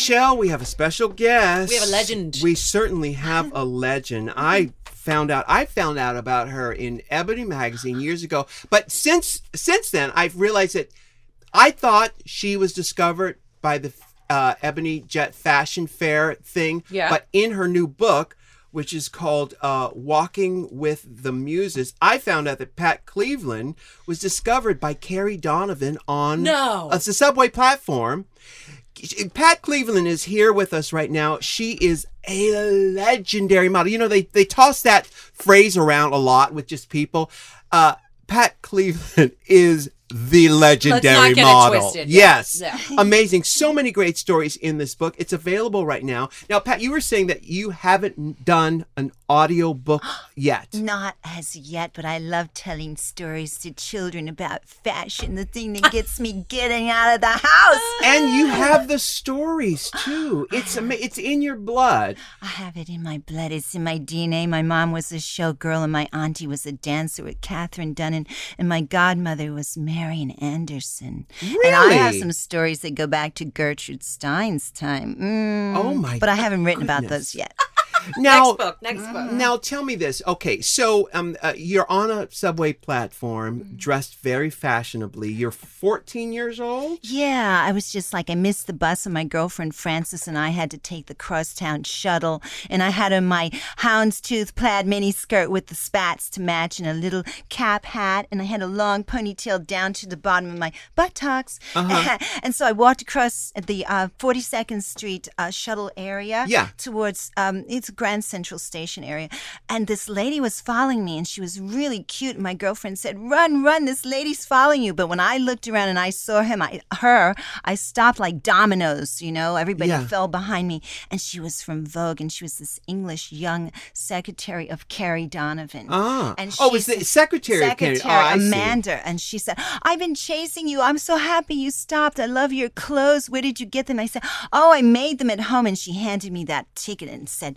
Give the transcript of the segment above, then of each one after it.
Michelle, we have a special guest. We have a legend. We certainly have a legend. I found out I found out about her in Ebony magazine years ago. But since since then I've realized that I thought she was discovered by the uh, Ebony Jet Fashion Fair thing. Yeah. But in her new book, which is called uh, Walking with the Muses, I found out that Pat Cleveland was discovered by Carrie Donovan on No. uh, the subway platform. Pat Cleveland is here with us right now. She is a legendary model. You know, they, they toss that phrase around a lot with just people. Uh, Pat Cleveland is the legendary model. twisted. Yes. Yeah. Amazing. So many great stories in this book. It's available right now. Now, Pat, you were saying that you haven't done an audio book yet. Not as yet, but I love telling stories to children about fashion, the thing that gets me getting out of the house. And you have the stories too. It's it's in your blood. I have it in my blood. It's in my DNA. My mom was a showgirl, and my auntie was a dancer with Katherine Dunham, and my godmother was Marian Anderson. Really? And I have some stories that go back to Gertrude Stein's time. Mm, Oh, my But I haven't written about those yet. Now, next book. Next book. Now tell me this. Okay, so um, uh, you're on a subway platform, dressed very fashionably. You're 14 years old. Yeah, I was just like, I missed the bus, and my girlfriend Frances and I had to take the crosstown shuttle. And I had on my houndstooth plaid mini skirt with the spats to match, and a little cap hat, and I had a long ponytail down to the bottom of my buttocks. and so I walked across the uh, 42nd Street uh, shuttle area Yeah. towards um, it's Grand Central Station area, and this lady was following me, and she was really cute. And my girlfriend said, "Run, run! This lady's following you." But when I looked around and I saw him, I her, I stopped like dominoes. You know, everybody Yeah. fell behind me, and she was from Vogue, and she was this English young secretary of Carrie Donovan. Ah. and Oh, was the said- secretary of Carrie- Secretary oh, I see. Amanda, and she said, "I've been chasing you. I'm so happy you stopped. I love your clothes. Where did you get them?" I said, "Oh, I made them at home." And she handed me that ticket and said,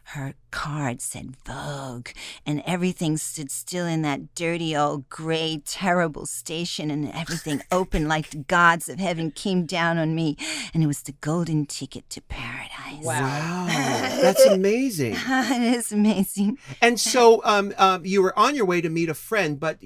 her card said Vogue, and everything stood still in that dirty old gray, terrible station, and everything opened like the gods of heaven came down on me, and it was the golden ticket to paradise. Wow, that's amazing. it is amazing. And so um, um, you were on your way to meet a friend, but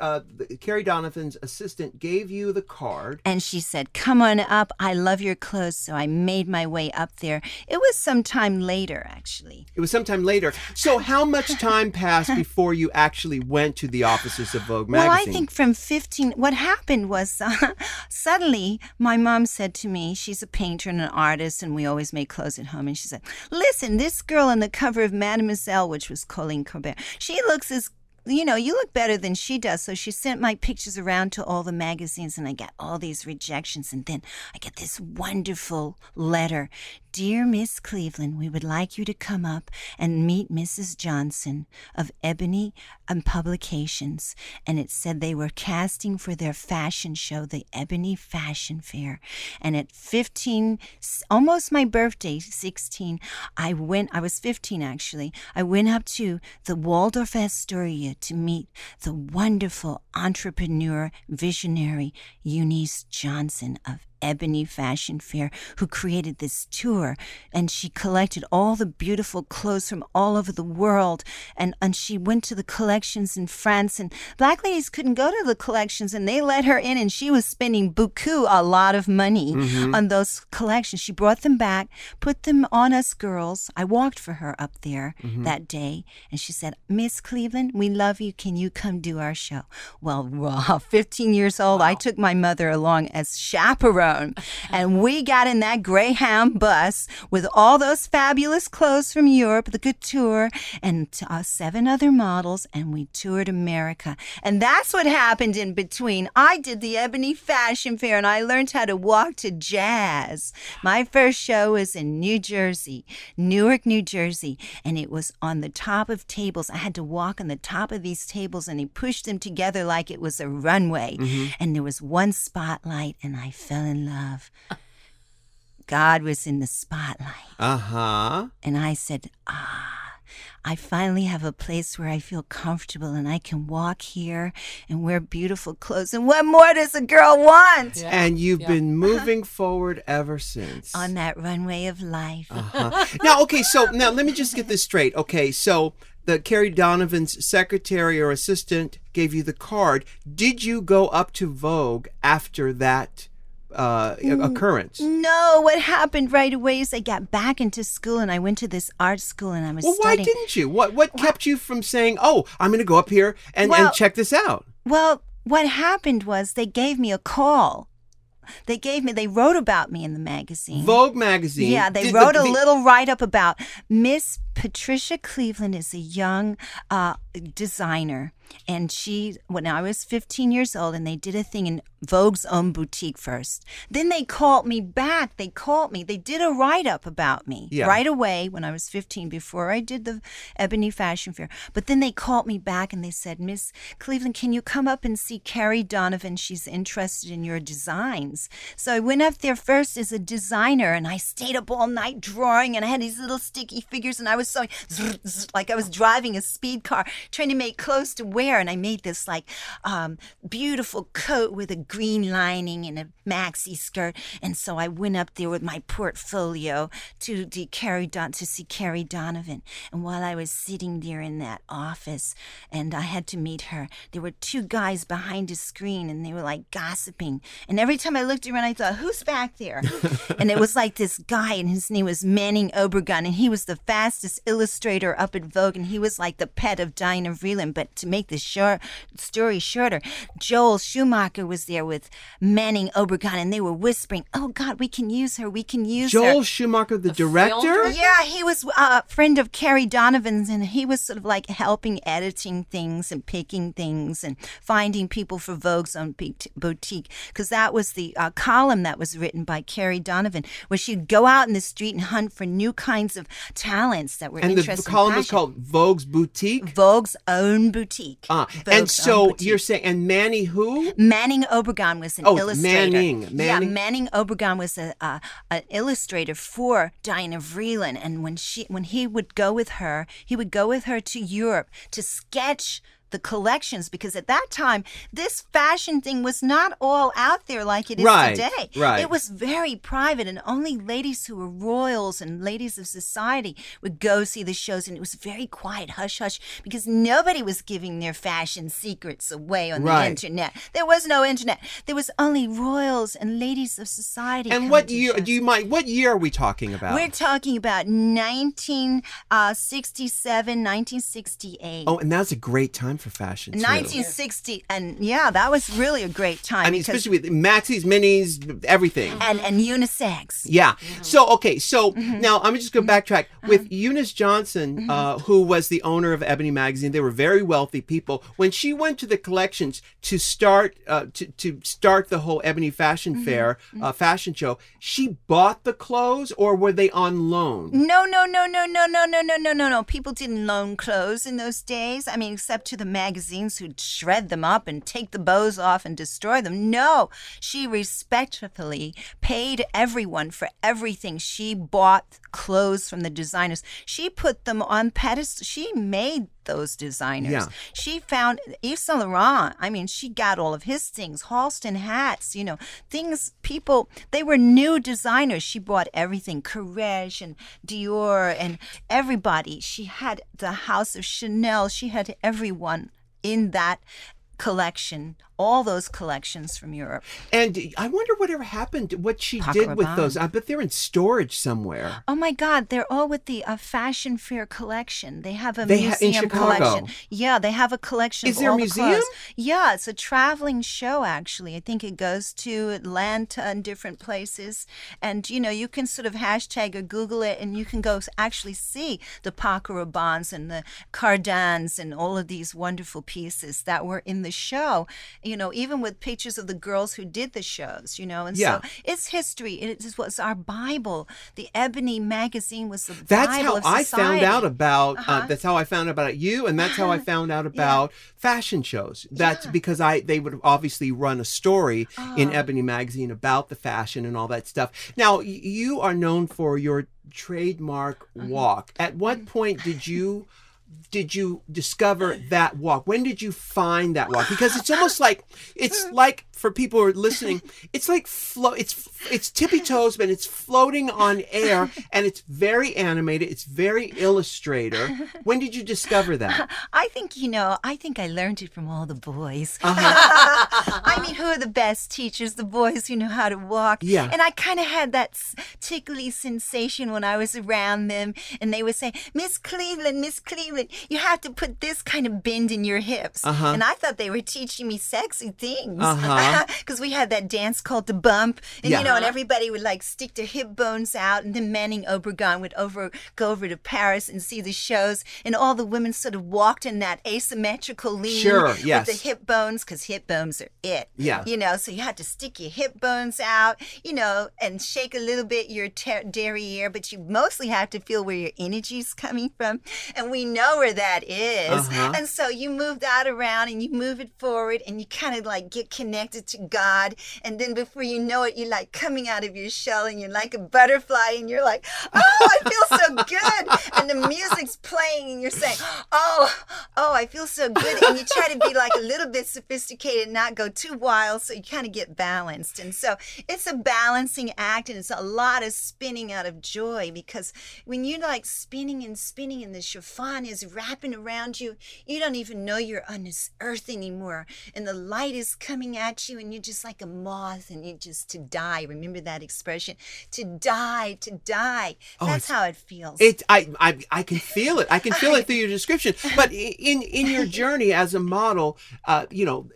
uh, Carrie Donovan's assistant gave you the card. And she said, Come on up. I love your clothes. So I made my way up there. It was some time later, actually. It was sometime later. So how much time passed before you actually went to the offices of Vogue magazine? Well. I think from 15, what happened was uh, suddenly my mom said to me, she's a painter and an artist, and we always make clothes at home. And she said, Listen, this girl on the cover of Mademoiselle, which was Colleen Corby, she looks as you know, you look better than she does. So she sent my pictures around to all the magazines, and I got all these rejections. And then I get this wonderful letter Dear Miss Cleveland, we would like you to come up and meet Mrs. Johnson of Ebony and Publications. And it said they were casting for their fashion show, the Ebony Fashion Fair. And at 15, almost my birthday, 16, I went, I was 15 actually, I went up to the Waldorf Astoria to meet the wonderful entrepreneur, visionary Eunice Johnson of Ebony Fashion Fair, who created this tour. And she collected all the beautiful clothes from all over the world. And, and she went to the collections in France. And black ladies couldn't go to the collections, and they let her in. And she was spending beaucoup, a lot of money mm-hmm. on those collections. She brought them back, put them on us girls. I walked for her up there mm-hmm. that day. And she said, Miss Cleveland, we love you. Can you come do our show? Well, raw, 15 years old, I took my mother along as chaperone. And we got in that Greyhound bus with all those fabulous clothes from Europe, the couture, and uh, seven other models, and we toured America. And that's what happened in between. I did the Ebony Fashion Fair and I learned how to walk to jazz. My first show was in New Jersey, Newark, New Jersey, and it was on the top of tables. I had to walk on the top of these tables and he pushed them together like it was a runway. And there was one spotlight and I fell in love. God was in the spotlight. Uh huh. And I said, Ah, I finally have a place where I feel comfortable and I can walk here and wear beautiful clothes. And what more does a girl want? Yeah. And you've Yeah. been moving forward ever since. On that runway of life. Uh-huh. now, okay, so now let me just get this straight. Okay, so the Carrie Donovan's secretary or assistant gave you the card. Did you go up to Vogue after that uh, occurrence? No, what happened right away is I got back into school and I went to this art school and I was Well, why didn't you? What what kept you from saying, "Oh, I'm going to go up here and, Well- and check this out"? Well, what happened was they gave me a call. They gave me, they wrote about me in the magazine. Vogue magazine. Yeah, they did wrote the- a little write up about Miss Patricia Cleveland is a young uh, designer. And she, when I was 15 years old, and they did a thing in Vogue's own boutique first. Then they called me back. They called me. They did a write up about me Yeah. right away when I was 15 before I did the Ebony Fashion Fair. But then they called me back and they said, Miss Cleveland, can you come up and see Carrie Donovan? She's interested in your designs. So I went up there first as a designer and I stayed up all night drawing and I had these little sticky figures and I was sewing zzz, zzz, like I was driving a speed car trying to make clothes to wear. And I made this like um, beautiful coat with a green lining and a maxi skirt. And so I went up there with my portfolio to the Carrie Don- to see Carrie Donovan. And while I was sitting there in that office and I had to meet her, there were two guys behind a screen and they were like gossiping. And every time I looked around, I thought, who's back there? and it was like this guy, and his name was Manning Obregon, and he was the fastest illustrator up at Vogue, and he was like the pet of Diana Vreeland. But to make the short story shorter, Joel Schumacher was there with Manning Obregon, and they were whispering, "Oh God, we can use her. We can use her." Joel Schumacher, the, director. director? Yeah, he was a friend of Carrie Donovan's, and he was sort of like helping editing things and picking things and finding people for Vogue's own boutique. Because that was the uh, column that was written by Carrie Donovan, where she'd go out in the street and hunt for new kinds of talents that were And the interested. in column is fashion. called Vogue's Boutique. Vogue's own boutique. Ah, Vogue's and so you're saying, and Manny who? Manning Obregon was an Oh, illustrator. Manning, Yeah, Manning. Manning Obregon was a, a an illustrator for Diana Vreeland, and when she when he would go with her, he would go with her to Europe to sketch the collections because at that time this fashion thing was not all out there like it is Right, today. right. It was very private and only ladies who were royals and ladies of society would go see the shows and it was very quiet, hush hush, because nobody was giving their fashion secrets away on Right. the internet. There was no internet. There was only royals and ladies of society. And what year shows. do you mind? What year are we talking about? We're talking about 1967, uh, 1968. oh, and that's a great time for fashion. too. 1960 and yeah that was really a great time I mean, especially with maxis, minis, everything. and and unisex Yeah. So okay. So Mm-hmm. now I'm just going to backtrack Uh-huh. with Eunice Johnson, uh, who was the owner of Ebony magazine. They were very wealthy people. When she went to the collections to start uh, to to start the whole Ebony Fashion Mm-hmm. Fair uh, fashion show, she bought the clothes or were they on loan? no no no no no no no no no no no people didn't loan clothes in those days i mean except to the magazines who'd shred them up and take the bows off and destroy them no she respectfully paid everyone for everything she bought clothes from the designers she put them on pedestals. she made those designers Yeah. she found Yves Saint Laurent. I mean, she got all of his things, Halston hats, you know, things people, they were new designers. She bought everything, Courrèges and Dior and everybody. She had the house of Chanel. She had everyone in that collection, all those collections from Europe. And I wonder whatever happened, what she did with those. I bet they're in storage somewhere. Oh my God, they're all with the uh, Fashion Fair collection. They have a They ha- in museum Chicago. collection. Yeah, they have a collection Is of there a the museum? clothes. Yeah, it's a traveling show actually. I think it goes to Atlanta and different places. And you know, you can sort of hashtag or Google it and you can go actually see the Paco Rabannes and the Cardins and all of these wonderful pieces that were in the show, you know, even with pictures of the girls who did the shows, you know. And Yeah. so it's history. It was our Bible. The Ebony magazine was the That's Bible how I found out about. uh Uh-huh. that's how I found out about you, and that's how I found out about fashion shows. That's because I they would obviously run a story in Oh. Ebony magazine about the fashion and all that stuff. Now y- you are known for your trademark Uh-huh. walk. At what point did you? Did you discover that walk? When did you find that walk? Because it's almost like it's like for people who are listening, it's like flow. It's it's tippy toes, but it's floating on air, and it's very animated. It's very illustrator. When did you discover that? I think, you know, I think I learned it from all the boys. Uh-huh. I mean, who are the best teachers? The boys who know how to walk. Yeah. And I kind of had that tickly sensation when I was around them, and they would say, Miss Cleveland, Miss Cleveland, you have to put this kind of bend in your hips. Uh-huh. And I thought they were teaching me sexy things. Uh-huh. Because we had that dance called the bump, and Yeah. you know, and everybody would like stick their hip bones out, and then Manning Obregon would over go over to Paris and see the shows, and all the women sort of walked in that asymmetrical lean Sure, yes. with the hip bones, because hip bones are it. Yeah. you know, so you had to stick your hip bones out, you know, and shake a little bit your ter- derriere, but you mostly have to feel where your energy's coming from, and we know where that is. Uh-huh. And so you move that around and you move it forward, and you kind of like get connected to God. And then before you know it, you're like coming out of your shell and you're like a butterfly and you're like, oh, I feel so good. And the music's playing and you're saying, oh, oh, I feel so good. And you try to be like a little bit sophisticated and not go too wild so you kind of get balanced. And so it's a balancing act and it's a lot of spinning out of joy because when you're like spinning and spinning and the chiffon is wrapping around you, you don't even know you're on this earth anymore. And the light is coming at you and you're just like a moth and you just to die. Remember that expression? To die, to die. Oh, That's how it feels. It, I, I, I can feel it. I can feel it through your description. But in in your journey as a model, uh, you know,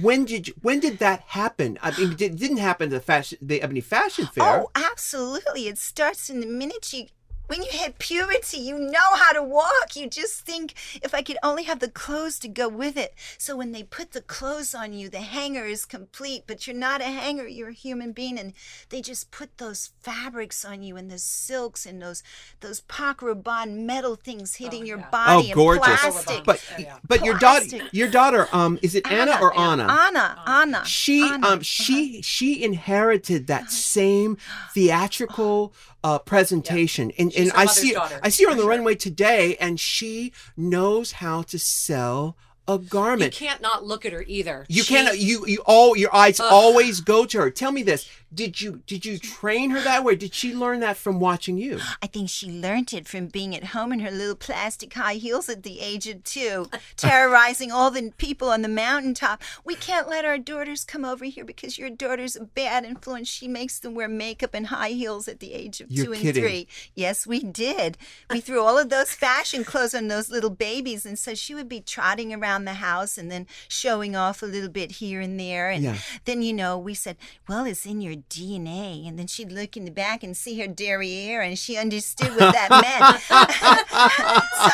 when did you, when did that happen? I mean, it didn't happen to the fashion, the Ebony Fashion Fair. Oh, absolutely. It starts in the minute you when you hit puberty, you know how to walk. You just think if I could only have the clothes to go with it. So when they put the clothes on you, the hanger is complete, but you're not a hanger, you're a human being and they just put those fabrics on you and the silks and those those Paco Rabanne metal things hitting your yeah. body Oh, gorgeous. plastic. But Yeah, yeah. but your daughter, your daughter, um, is it Anna, or Anna? Anna, Anna. She Anna. um she she inherited that same theatrical uh presentation and She's and I see daughter, I see her on the runway today and she knows how to sell a garment. You can't not look at her either. You She- can't you you all your eyes always go to her. Tell me this. Did you did you train her that way? Did she learn that from watching you? I think she learned it from being at home in her little plastic high heels at the age of two, terrorizing all the people on the mountaintop. We can't let our daughters come over here because your daughter's a bad influence. She makes them wear makeup and high heels at the age of You're two and kidding. three. Yes, we did. We threw all of those fashion clothes on those little babies, and so she would be trotting around the house and then showing off a little bit here and there. And Yeah. then, you know, we said, well, it's in your DNA. And then she'd look in the back and see her derriere, and she understood what that meant. so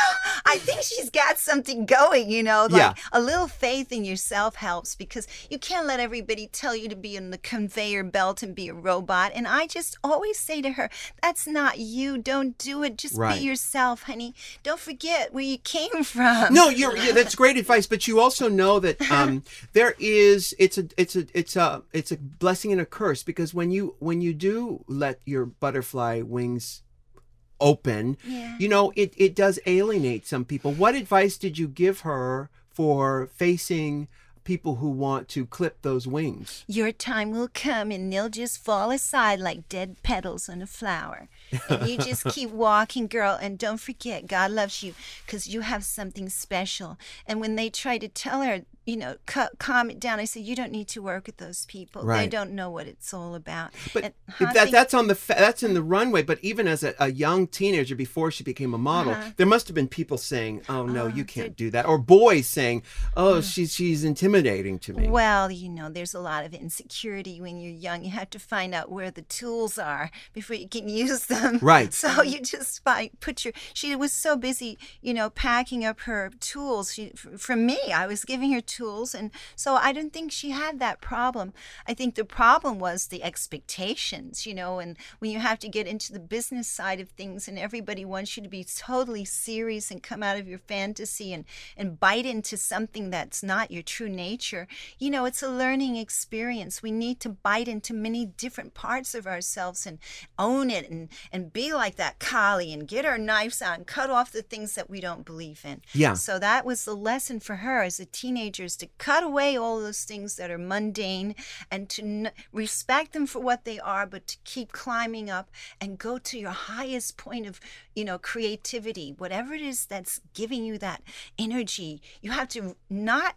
I think she's got something going, you know, like Yeah. a little faith in yourself helps because you can't let everybody tell you to be in the conveyor belt and be a robot. And I just always say to her, that's not you. Don't do it. Just Right. be yourself, honey. Don't forget where you came from. No, you're yeah, that's great advice, but you also know that um, there is it's a it's a it's a it's a blessing and a curse because when you when you do let your butterfly wings open, Yeah. you know it it does alienate some people. What advice did you give her for facing people who want to clip those wings? Your time will come and they'll just fall aside like dead petals on a flower. And you just keep walking, girl. And don't forget, God loves you because you have something special. And when they try to tell her, you know, ca- calm it down, I say, you don't need to work with those people. They don't know what it's all about. But And if that that's on the fa- that's in the runway. But even as a, a young teenager before she became a model, uh-huh. there must have been people saying, "Oh no, oh, you can't do that," or boys saying, "Oh, mm. she's she's intimidating to me." Well, you know, there's a lot of insecurity when you're young. You have to find out where the tools are before you can use them. Right. So you just find, put your. She was so busy, you know, packing up her tools. She, from me, I was giving her tools. And so I don't think she had that problem. I think the problem was the expectations, you know, and when you have to get into the business side of things and everybody wants you to be totally serious and come out of your fantasy and, and bite into something that's not your true nature, you know, it's a learning experience. We need to bite into many different parts of ourselves and own it and, and be like that Kali and get our knives out and cut off the things that we don't believe in. Yeah. So that was the lesson for her as a teenager is to cut away all those things that are mundane and to n- respect them for what they are, but to keep climbing up and go to your highest point of, you know, creativity, whatever it is that's giving you that energy. You have to not,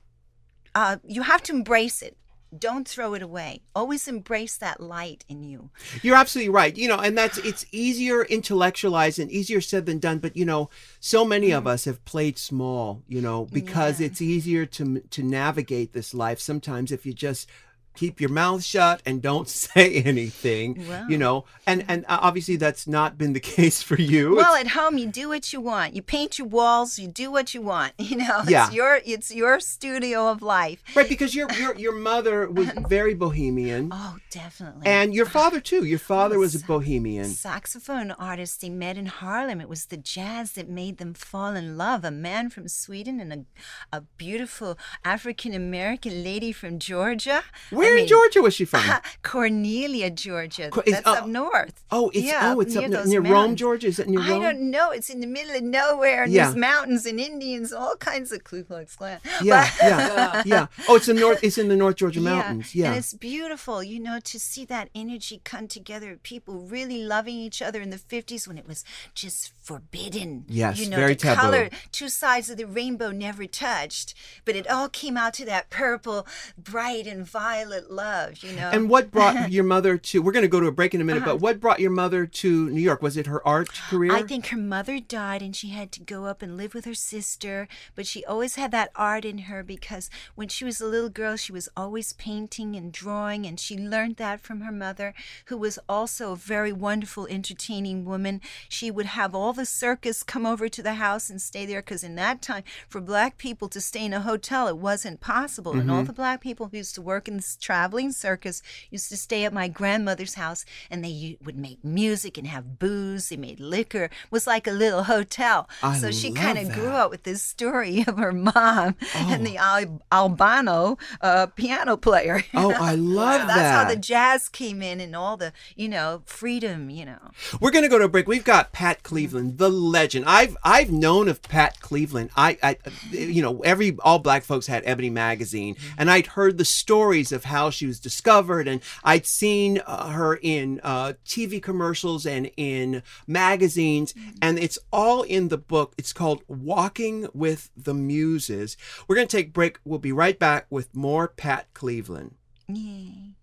uh, you have to embrace it. Don't throw it away. Always embrace that light in you. You're absolutely right. You know, and that's it's easier intellectualized and easier said than done. But you know, so many of us have played small. You know, because Yeah. it's easier to to navigate this life. Sometimes if you just keep your mouth shut and don't say anything, Wow. you know, and and uh, obviously that's not been the case for you. Well, at home you do what you want. You paint your walls. You do what you want. You know, it's Yeah. your it's your studio of life. right, because your your your mother was very bohemian. Oh, definitely. And your father too. Your father was a bohemian. saxophone artist they met in Harlem. It was the jazz that made them fall in love. A man from Sweden and a, a beautiful African American lady from Georgia. Where in mean, Georgia was she from? Cornelia, Georgia. Co- is- That's oh, up north. Oh, it's Yeah, oh, it's up near near, Rome. Georgia. Is it near I Rome? don't know. It's in the middle of nowhere, and Yeah. there's mountains and Indians, all kinds of Ku Klux Klan. Yeah, yeah, yeah. Oh, it's in north. It's in the North Georgia mountains. Yeah. And it's beautiful, you know, to see that energy come together. People really loving each other in the 50s when it was just forbidden. Yes, you know, very the taboo. color, two sides of the rainbow never touched, but it all came out to that purple, bright, and violet love, you know. and what brought your mother to? We're going to go to a break in a minute. Uh-huh. But what brought your mother to New York? Was it her art career? I think her mother died and she had to go up and live with her sister, but she always had that art in her because when she was a little girl, she was always painting and drawing, and she learned that from her mother, who was also a very wonderful, entertaining woman. She would have all the circus come over to the house and stay there because in that time, for black people to stay in a hotel, it wasn't possible. And all the black people who used to work in this traveling circus used to stay at my grandmother's house, and they would make music and have booze. They made liquor. It was like a little hotel. I so she kind of grew up with this story of her mom and Oh. the Al- Albano uh, piano player. Oh, I love that. That's how the jazz came in and all the, you know, freedom, you know. We're going to go to a break. We've got Pat Cleveland, the legend. I've I've known of Pat Cleveland. I, I you know, every all black folks had Ebony magazine, and I'd heard the stories of how she was discovered, and I'd seen uh, her in uh, TV commercials and in magazines, and it's all in the book. It's called Walking with the Muses. We're going to take a break. We'll be right back with more Pat Cleveland. Yay.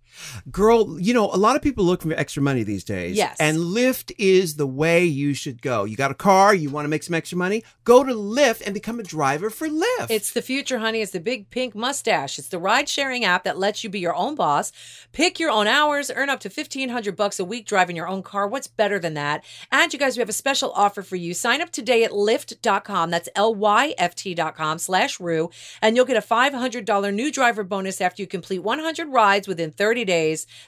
Girl, you know, a lot of people look for extra money these days. Yes. And Lyft is the way you should go. You got a car, you want to make some extra money, go to Lyft and become a driver for Lyft. It's the future, honey. It's the big pink mustache. It's the ride sharing app that lets you be your own boss, pick your own hours, earn up to fifteen hundred bucks a week driving your own car. What's better than that? And you guys, we have a special offer for you. Sign up today at Lyft.com. That's L Y F T.com slash Ru, and you'll get a five hundred dollar new driver bonus after you complete one hundred rides within thirty days.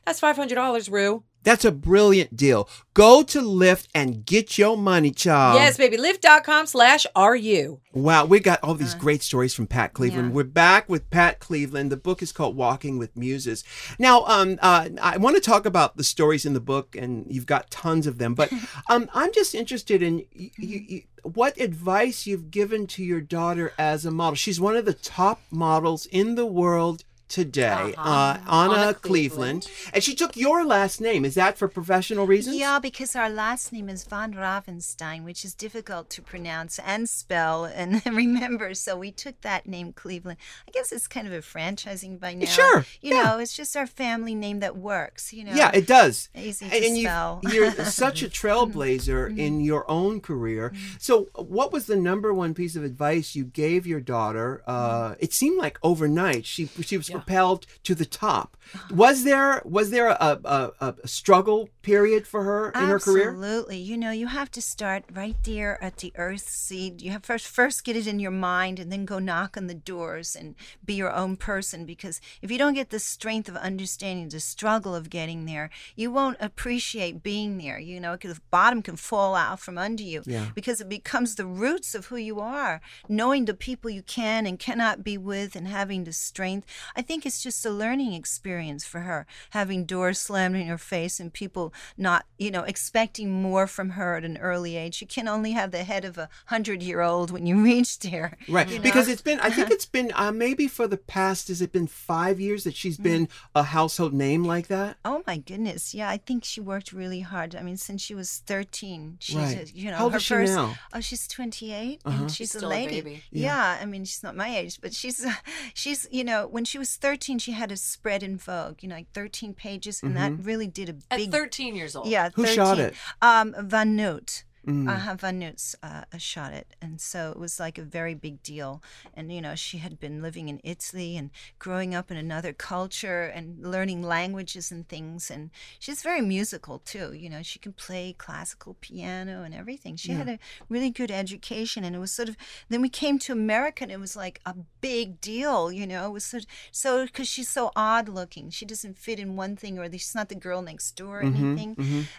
That's five hundred dollars, Ru. That's a brilliant deal. Go to Lyft and get your money, child. yes, baby. Lyft.com slash RU. Wow, we got all these great stories from Pat Cleveland. yeah. We're back with Pat Cleveland. The book is called Walking with Muses. Now, um, uh, I want to talk about the stories in the book, and you've got tons of them. But um, I'm just interested in y- y- y- what advice you've given to your daughter as a model. She's one of the top models in the world today, uh, Anna, Anna Cleveland. Cleveland. and she took your last name. Is that for professional reasons? Yeah, because our last name is von Ravenstein, which is difficult to pronounce and spell and remember. So we took that name, Cleveland. I guess it's kind of a franchising by now. Sure, You yeah. know, it's just our family name that works, you know. Yeah, it does. Easy and to and you, spell. you're such a trailblazer in your own career. So, what was the number one piece of advice you gave your daughter? Uh, it seemed like overnight she she was propelled to the top. Was there was there a, a, a struggle period for her in her career? Absolutely. You know, you have to start right there at the earth seed. You have first first get it in your mind and then go knock on the doors and be your own person because if you don't get the strength of understanding the struggle of getting there, you won't appreciate being there. You know, because the bottom can fall out from under you Yeah. because it becomes the roots of who you are, knowing the people you can and cannot be with and having the strength. I think it's just a learning experience for her, having doors slammed in her face and people not, you know, expecting more from her at an early age. You can only have the head of a hundred year old when you reach there. Right, you know? because it's been. I think it's been uh, maybe for the past. Has it been five years that she's been a household name like that? Oh my goodness! Yeah, I think she worked really hard. I mean, since she was thirteen, she's Right. a- you know How old her is she first. now? Oh, she's twenty eight, Uh-huh. and she's, She's a still a lady. baby. Yeah. I mean, she's not my age, but she's she's you know when she was thirteen, she had a spread in Vogue, you know, like thirteen pages, and that really did a big. At 13 years old. Yeah, Who shot it? Um, Van Noot. Mm. Uh, Van Noot's uh, shot it, and so it was like a very big deal. And you know, she had been living in Italy and growing up in another culture and learning languages and things. And she's very musical too. You know, she can play classical piano and everything. She had a really good education, and it was sort of. Then we came to America, and it was like a big deal. You know, it was sort so because she's so odd looking. She doesn't fit in one thing or the, she's not the girl next door or anything.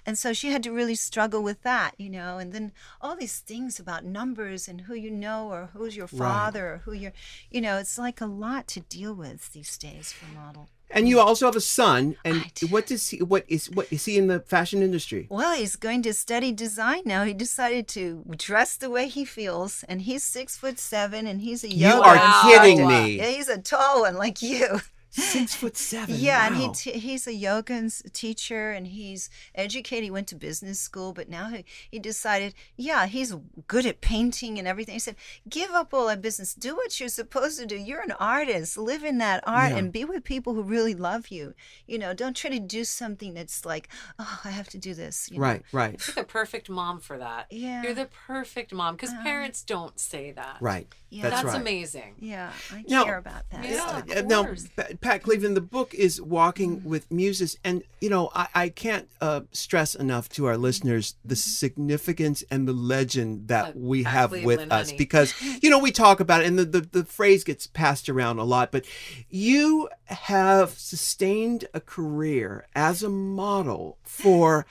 And so she had to really struggle with that, you know. And then all these things about numbers and who you know or who's your father or who you're, you know, it's like a lot to deal with these days for model. And you also have a son. And do. what does he? What is what is he in the fashion industry? Well, he's going to study design now. He decided to dress the way he feels, and he's six foot seven, and he's a You yoga. are Wow. kidding me. Yeah, he's a tall one like you. Six foot seven. Yeah, and he t- he's a yoga teacher and he's educated. He went to business school, but now he, he decided, yeah, he's good at painting and everything. He said, give up all that business. Do what you're supposed to do. You're an artist. Live in that art Yeah. and be with people who really love you. You know, don't try to do something that's like, oh, I have to do this. You know? right, right, You're the perfect mom for that. Yeah. You're the perfect mom because parents don't say that. right. Yeah. That's, That's right. amazing. Yeah, I Now- care about that. Yeah. stuff. Uh, now, course. Pa- Pat Cleveland, the book is Walking with Muses. And, you know, I, I can't uh, stress enough to our listeners the significance and the legend that Of we have Cleveland, with us honey. because, you know, we talk about it and the, the, the phrase gets passed around a lot, but you have sustained a career as a model for,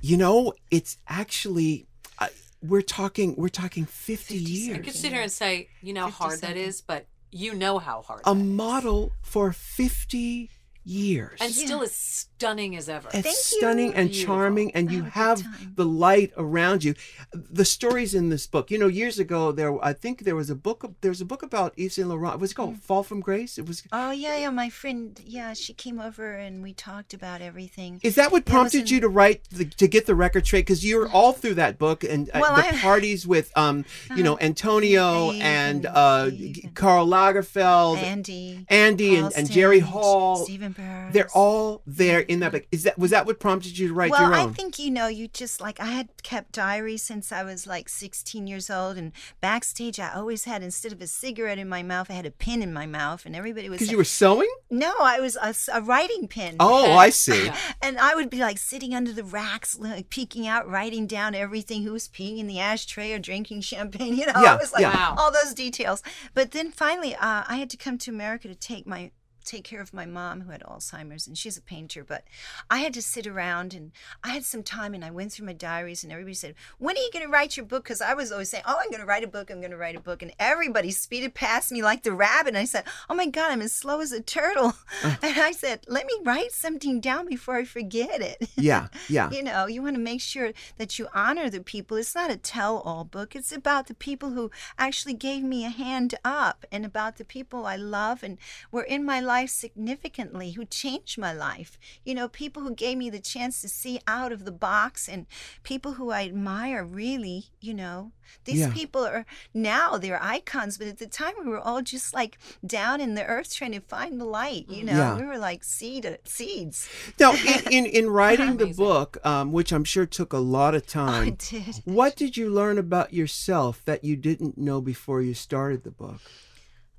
you know, it's actually. Uh, we're talking. We're talking fifty, I years. I could sit here and say, you know how hard that 50 but you know how hard. A is. model for fifty years. and still as stunning as ever. It's Thank you. stunning and Beautiful. charming, and you had a good have the light around you. The stories in this book, you know, years ago, there I think there was a book. There was a book about Yves Saint Laurent. Was it called Mm. Fall from Grace? It was. Oh, yeah, yeah. My friend, yeah, she came over and we talked about everything. Is that what Yeah, it was prompted in- you to write the, to get the record straight? Because you're all through that book and uh, Well, the I- Uh-huh. parties with, um, you know, Antonio Eve and and uh, Eve Karl Lagerfeld, Andy. Andy and, and Jerry Hall. Stephen Burrows. They're all there in that book. Is that was that what prompted you to write well, your own? I think you know, you just like I had kept diaries since I was like 16 years old, and backstage I always had instead of a cigarette in my mouth, I had a pin in my mouth, and everybody was Because you were sewing. no, I was a writing pin. Oh, I see. And I would be like sitting under the racks, like peeking out, writing down everything who was peeing in the ashtray or drinking champagne. You know, Yeah, I was like yeah. All those details. But then finally, uh, I had to come to America to take my take care of my mom who had Alzheimer's and she's a painter but I had to sit around and I had some time and I went through my diaries and everybody said when are you going to write your book because I was always saying oh I'm going to write a book I'm going to write a book and everybody speeded past me like the rabbit and I said oh my god I'm as slow as a turtle and I said let me write something down before I forget it Yeah, yeah. you know, you want to make sure that you honor the people. It's not a tell all book, it's about the people who actually gave me a hand up and about the people I love and were in my life significantly, who changed my life. You know, people who gave me the chance to see out of the box and people who I admire really, you know. These Yeah. people are now they're icons, but at the time we were all just like down in the earth trying to find the light, you know. Yeah. We were like seed seeds. Now, in, in, in writing the book, um, which I'm sure took a lot of I time, did. what did you learn about yourself that you didn't know before you started the book?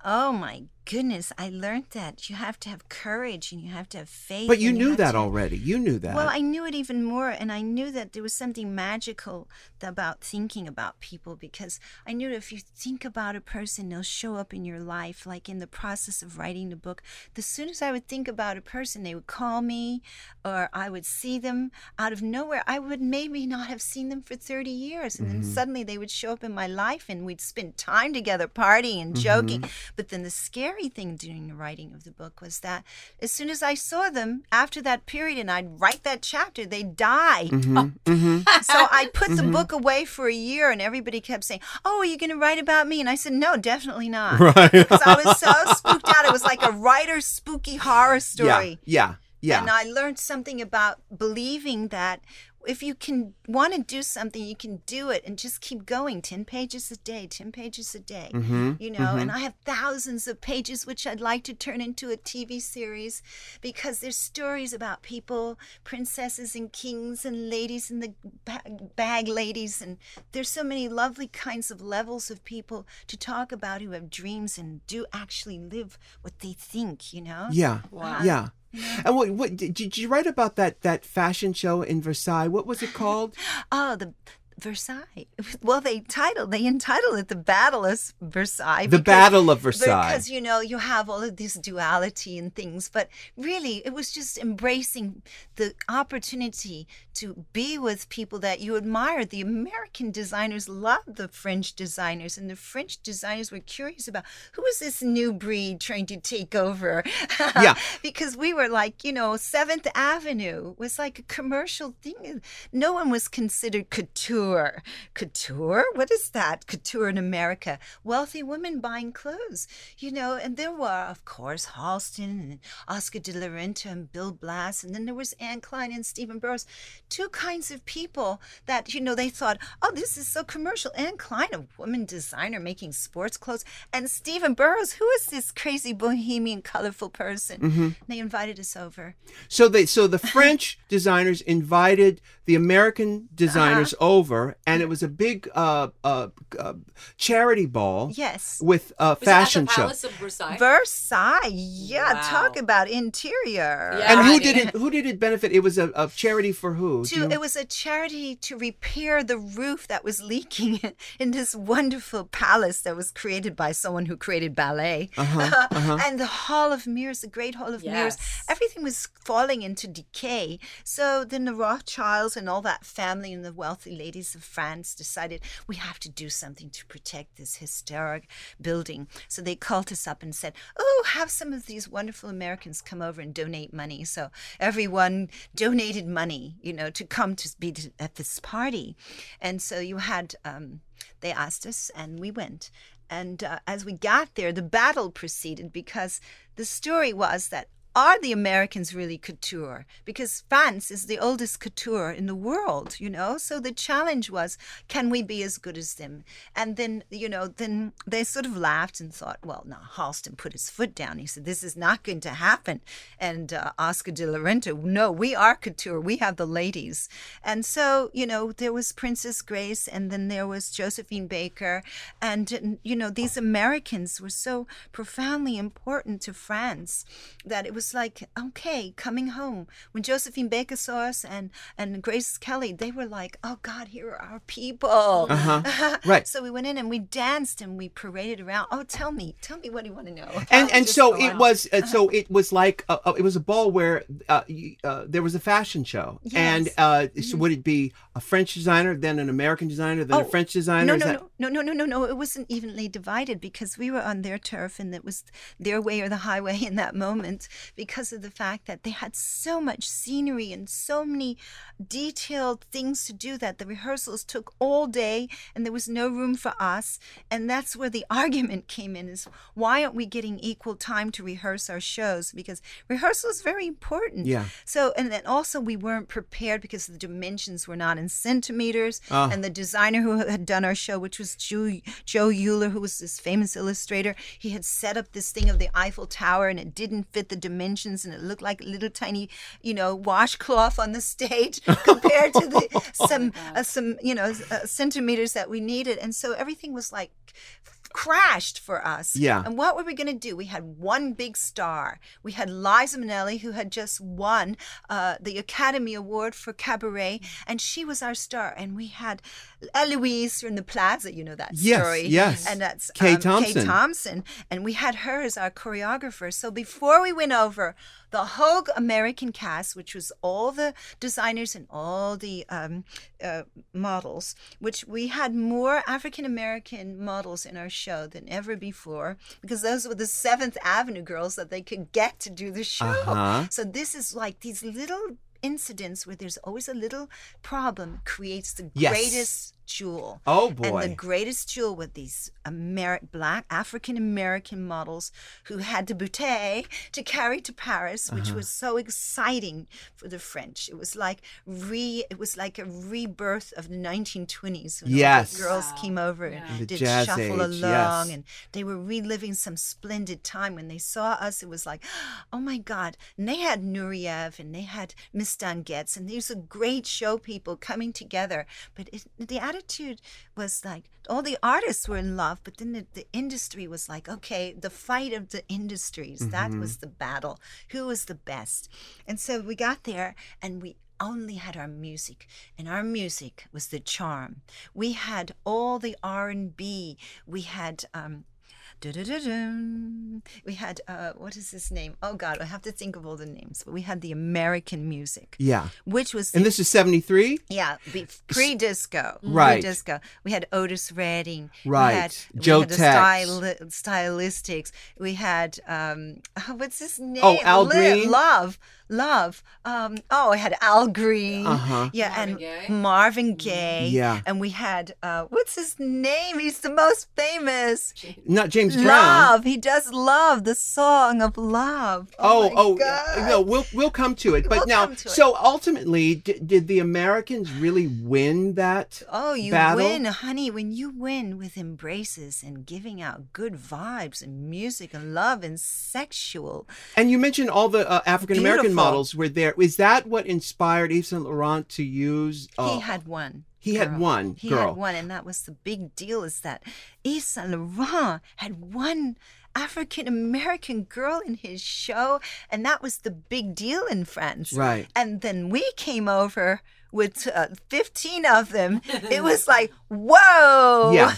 Oh my goodness, I learned that you have to have courage and you have to have faith. But you knew have that to- already. You knew that. Well, I knew it even more, and I knew that there was something magical about thinking about people because I knew if you think about a person, they'll show up in your life. Like in the process of writing the book, as soon as I would think about a person, they would call me, or I would see them out of nowhere. I would maybe not have seen them for 30 years, and then mm-hmm. suddenly they would show up in my life, and we'd spend time together partying and mm-hmm. joking. But then the scary thing during the writing of the book was that as soon as I saw them after that period and I'd write that chapter, they'd die. Mm-hmm, mm-hmm. so I put the mm-hmm. book away for a year and everybody kept saying, Oh, are you going to write about me? And I said, No, definitely not. Right. Because I was so spooked out. It was like a writer's spooky horror yeah, story. yeah, yeah. And I learned something about believing that if you can want to do something, you can do it and just keep going 10 pages a day, 10 pages a day. Mm-hmm, You know, and I have thousands of pages which I'd like to turn into a TV series because there's stories about people, princesses and kings and ladies and the bag ladies. And there's so many lovely kinds of levels of people to talk about who have dreams and do actually live what they think, you know? Yeah. Wow. Yeah. And what, what did, did you write about that that fashion show in Versailles? What was it called? Oh, the Versailles. Well, they titled they entitled it the Battle of Versailles. The because- Battle of Versailles. Because you know you have all of this duality and things, but really it was just embracing the opportunity to be with people that you admire. The American designers loved the French designers, and the French designers were curious about who is this new breed trying to take over. Yeah. because we were like, you know, Seventh Avenue was like a commercial thing. No one was considered couture. Couture? Couture? What is that? Couture in America. Wealthy women buying clothes, you know, and there were, of course, Halston and Oscar de la Renta and Bill Blass, and then there was Anne Klein and Stephen Burrows. Two kinds of people that, you know, they thought, oh, this is so commercial. Anne Klein, a woman designer making sports clothes, and Stephen Burrows, who is this crazy bohemian, colorful person? They invited us over. So they so the French designers invited the American designers Uh-huh. over, and it was a big uh, uh, uh, charity ball Yes. with a Was fashion show. Palace of Versailles? Versailles. Yeah, Wow. talk about interior. Yeah. And who did it? Who did it benefit? It was a, a charity for who? To, you- it was a charity to repair the roof that was leaking in this wonderful palace that was created by someone who created ballet. Uh-huh, and the Hall of Mirrors, the Great Hall of Mirrors, everything was falling into decay. So then the Rothschilds and all that family and the wealthy ladies of France decided we have to do something to protect this historic building. So they called us up and said, Oh, have some of these wonderful Americans come over and donate money. So everyone donated money, you know, to come to be at this party. And so you had, um, they asked us, and we went. And uh, as we got there, the battle proceeded because the story was that are the Americans really couture? Because France is the oldest couture in the world, you know? So the challenge was, can we be as good as them? And then, you know, then they sort of laughed and thought, well, now Halston put his foot down. He said, this is not going to happen. And uh, Oscar de la Renta, no, we are couture. We have the ladies. And so, you know, there was Princess Grace and then there was Josephine Baker. And, you know, these Americans were so profoundly important to France that it was like, okay, coming home. When Josephine Baker saw us and, and Grace Kelly, they were like, oh God, here are our people. Uh-huh. Right. so we went in and we danced and we paraded around. Oh, tell me, tell me what do you want to know? and and so it was uh, so it was like uh, uh, it was a ball where uh, uh, there was a fashion show and Yes. uh, so would it be a French designer then an American designer then a Oh, French designer No, no, that- no, no, no, no, no. It wasn't evenly divided because we were on their turf and it was their way or the highway in that moment because of the fact that they had so much scenery and so many detailed things to do that the rehearsals took all day and there was no room for us. And that's where the argument came in is why aren't we getting equal time to rehearse our shows? Because rehearsal is very important. Yeah. So, and then also we weren't prepared because the dimensions were not in centimeters. Ah. And the designer who had done our show, which was Joe, Joe Eula, who was this famous illustrator, he had set up this thing of the Eiffel Tower and it didn't fit the dimensions and it looked like a little tiny, you know, washcloth on the stage compared to the some uh, some you know uh, centimeters that we needed. And so everything was like crashed for us. Yeah. And what were we going to do? We had one big star. We had Liza Minnelli, who had just won uh, the Academy Award for Cabaret, and she was our star. And we had Eloise from the Plaza, you know that Yes, story. yes. And that's Kay um, Thompson. Kay Thompson. And we had her as our choreographer. So before we went over, the whole American cast, which was all the designers and all the um, uh, models, which we had more African American models in our show than ever before, because those were the Seventh Avenue girls that they could get to do the show. Uh-huh. So this is like these little incidents where there's always a little problem creates the Yes. greatest jewel. Oh boy! And the greatest jewel with these Ameri- black African American models who had the bouteille to carry to Paris, which Uh-huh. was so exciting for the French. It was like re it was like a rebirth of the 1920s when all the Yes. girls Wow. came over Yeah. and The did shuffle age, along yes. and they were reliving some splendid time when they saw us. It was like, oh my God. And they had Nureyev and they had Miss Getz and these are great show people coming together. But it, the attitude was like all the artists were in love, but then the, the industry was like, okay, the fight of the industries. That was the battle. Who was the best? And so we got there and we only had our music and our music was the charm we had all the r&b we had um. We had uh what is his name oh god i have to think of all the names but we had the american music yeah. which was And this is 73? yeah, be- pre-disco. Right. Pre-disco. We had Otis Redding. Right. We had, Joe we had the styli- stylistics. We had um, what's his name? Oh, Al Li- Green? Love, love. Um, oh, I had Al Green. Uh-huh. Yeah, Marvin and Gaye? Marvin Gaye. Yeah. And we had uh, what's his name? He's the most famous. Not James Brown. Love. He does love the song of love. Oh, oh, God. no, we'll we'll come to it. But We'll now, to it. so ultimately, d- did the Americans really win that? Oh, you battle? win, honey. When you win with embraces and giving out good vibes and music and love and sexual. And you mentioned all the uh, African American models were there. Is that what inspired Yves Saint Laurent to use? uh, he had one. He had girl. one He girl. had one, and that was the big deal. Is that Yves Saint Laurent had one African American girl in his show, and that was the big deal in France. Right. And then we came over with uh, fifteen of them. it was like, whoa. Yeah.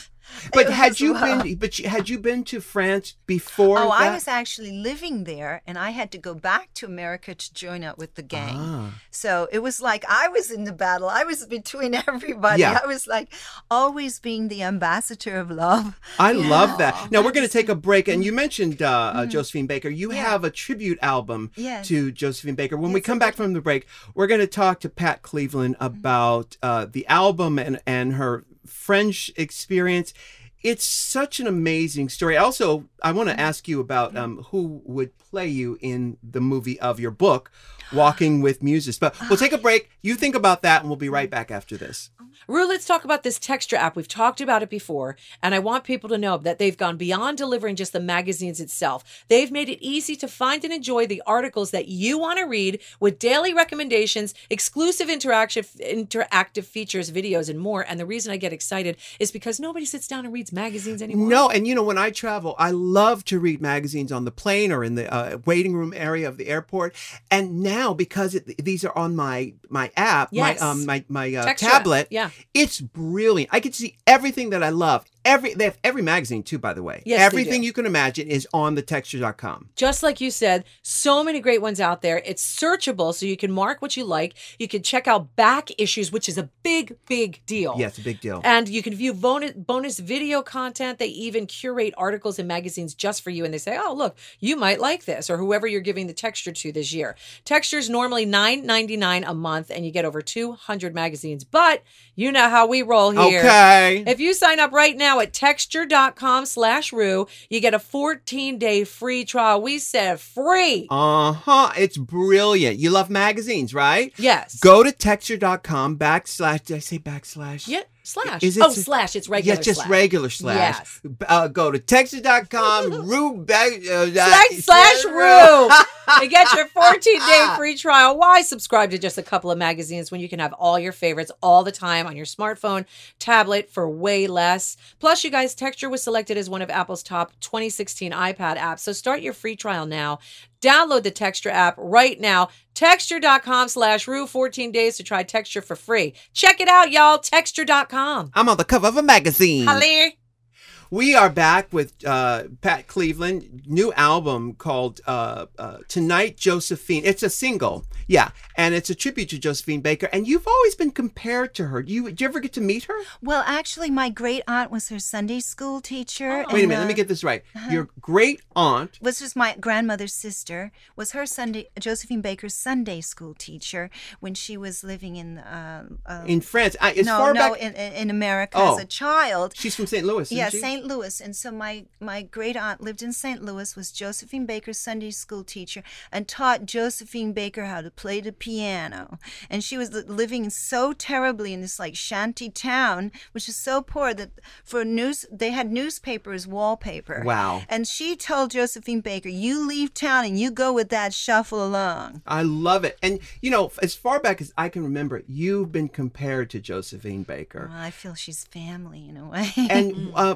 But had you been? But you- had you been to France before? Oh, I was actually living there, and I had to go back to America to join up with the gang. Ah. So it was like I was in the battle. I was between everybody. Yeah. I was like always being the ambassador of love. I love that. Now we're going to take a break, and you mentioned uh, uh, Josephine Baker. You Yeah. have a tribute album Yes. to Josephine Baker. When we come back from the break, we're going to talk to Pat Cleveland about uh, the album and and her French experience. It's such an amazing story. Also, I want to mm-hmm. ask you about mm-hmm. um, who would play you in the movie of your book, Walking with Muses. But we'll take a break. You think about that, and we'll be right mm-hmm. back after this. Ru, let's talk about this Texture app. We've talked about it before, and I want people to know that they've gone beyond delivering just the magazines itself. They've made it easy to find and enjoy the articles that you want to read with daily recommendations, exclusive interactive interactive features, videos, and more. And the reason I get excited is because nobody sits down and reads magazines anymore. No, and you know when I travel, I love to read magazines on the plane or in the uh, waiting room area of the airport. And now because it, these are on my my app, Yes. my um my my uh, tablet, yeah. It's brilliant. I to see everything that I love. Every they have every magazine too, by the way. Yes, everything you can imagine is on the texture.com. Just like you said, so many great ones out there. It's searchable, so you can mark what you like. You can check out back issues, which is a big, big deal. Yeah, it's a big deal. And you can view bonus, bonus video content. They even curate articles and magazines just for you. And they say, oh, look, you might like this, or whoever you're giving the texture to this year. Texture is normally $9.99 a month, and you get over 200 magazines. But you know how we roll here. Okay. If you sign up right now at texture.com slash ru, you get a 14 day free trial. We said free. Uh huh. It's brilliant. You love magazines, right? Yes. Go to texture.com backslash. Did I say backslash? Yeah. Slash. Is it oh, slash. It's regular. Yeah, just slash. regular slash. Yes. Uh, go to texas.com, Ru back, uh, Slash, slash Ru. and get your 14 day free trial. Why subscribe to just a couple of magazines when you can have all your favorites all the time on your smartphone, tablet for way less? Plus, you guys, Texture was selected as one of Apple's top 2016 iPad apps. So start your free trial now. Download the Texture app right now. Texture.com slash Ru 14 days to try Texture for free. Check it out, y'all. Texture.com. I'm on the cover of a magazine. Holly. We are back with uh, Pat Cleveland, new album called uh, uh, "Tonight Josephine." It's a single, yeah, and it's a tribute to Josephine Baker. And you've always been compared to her. Do you, did you ever get to meet her? Well, actually, my great aunt was her Sunday school teacher. Wait a minute, let me get this right. Your great aunt. was just my grandmother's sister was her Sunday Josephine Baker's Sunday school teacher when she was living in uh, uh, In France, I, no far no back, in, in America Oh. as a child. she's from St. Louis. Isn't Yeah, she? St. Louis, and so my my great aunt lived in St. Louis, was Josephine Baker's Sunday school teacher, and taught Josephine Baker how to play the piano. And she was living so terribly in this like shanty town, which is so poor that for news they had newspaper as wallpaper. Wow. And she told Josephine Baker, "You leave town and you go with that shuffle along." I love it. And, you know, as far back as I can remember, you've been compared to Josephine Baker. Well, I feel she's family in a way. And uh,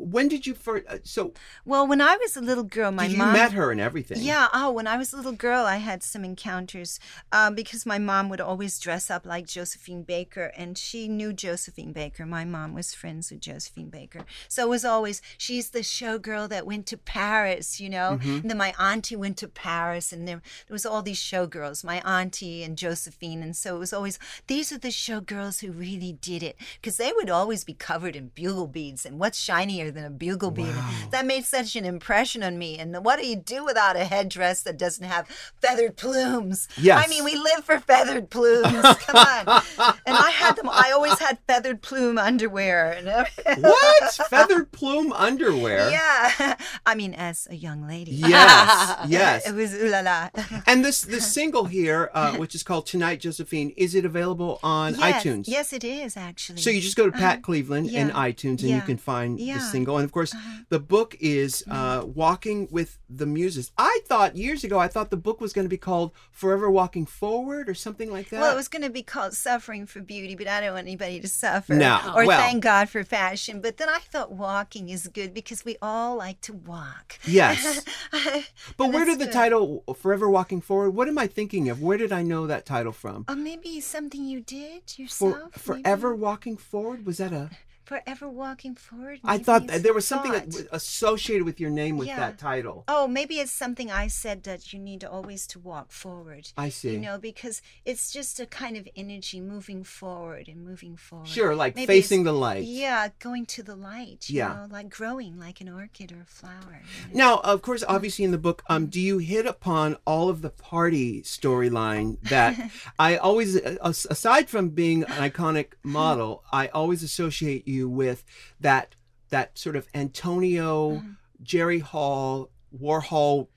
when did you first? Uh, so well, when I was a little girl, my mom you mom met her and everything. Yeah. Oh, when I was a little girl, I had some encounters um, because my mom would always dress up like Josephine Baker, and she knew Josephine Baker. My mom was friends with Josephine Baker, so it was always she's the showgirl that went to Paris, you know. And then my auntie went to Paris, and there there was all these showgirls, my auntie and Josephine, and so it was always these are the showgirls who really did it because they would always be covered in bugle beads, and what's shinier than a bugle bead? That made such an impression on me. And what do you do without a headdress that doesn't have feathered plumes? Yes. I mean, we live for feathered plumes. Come on. And I had them. I always had feathered plume underwear. What? Feathered plume underwear? Yeah. I mean, as a young lady. Yes. Yes. It was ooh la la. And this this single here, uh, which is called "Tonight, Josephine," is it available on yes, iTunes? Yes, it is actually. So you just go to Pat Cleveland in Uh-huh. Yeah. iTunes and you can find the Yeah. Uh-huh. single. And of course, the book is uh, "Walking with the Muses." I thought years ago, I thought the book was going to be called "Forever Walking Forward" or something like that. Well, it was going to be called Suffering for Beauty, but I don't want anybody to suffer. No, Or well- Thank God for Fashion. But then I thought walking is good because we all like to walk. Yes. But where did the good. title "Forever Walking Forward"? What am I thinking of? Where did I know that title from? Or maybe something you did For yourself? maybe? "Forever Walking Forward" was that a? Forever walking forward. I thought that there was something thought. associated with your name with Yeah. that title. Oh, maybe it's something I said that you need to always to walk forward. I see. You know, because it's just a kind of energy moving forward and moving forward. Sure, like Maybe facing the light. Yeah, going to the light. You Yeah. know, like growing like an orchid or a flower. you know. Now, of course, obviously in the book, um, do you hit upon all of the party storyline that I always, uh, aside from being an iconic model, I always associate you with that that sort of Antonio, mm-hmm. Jerry Hall, Warhol,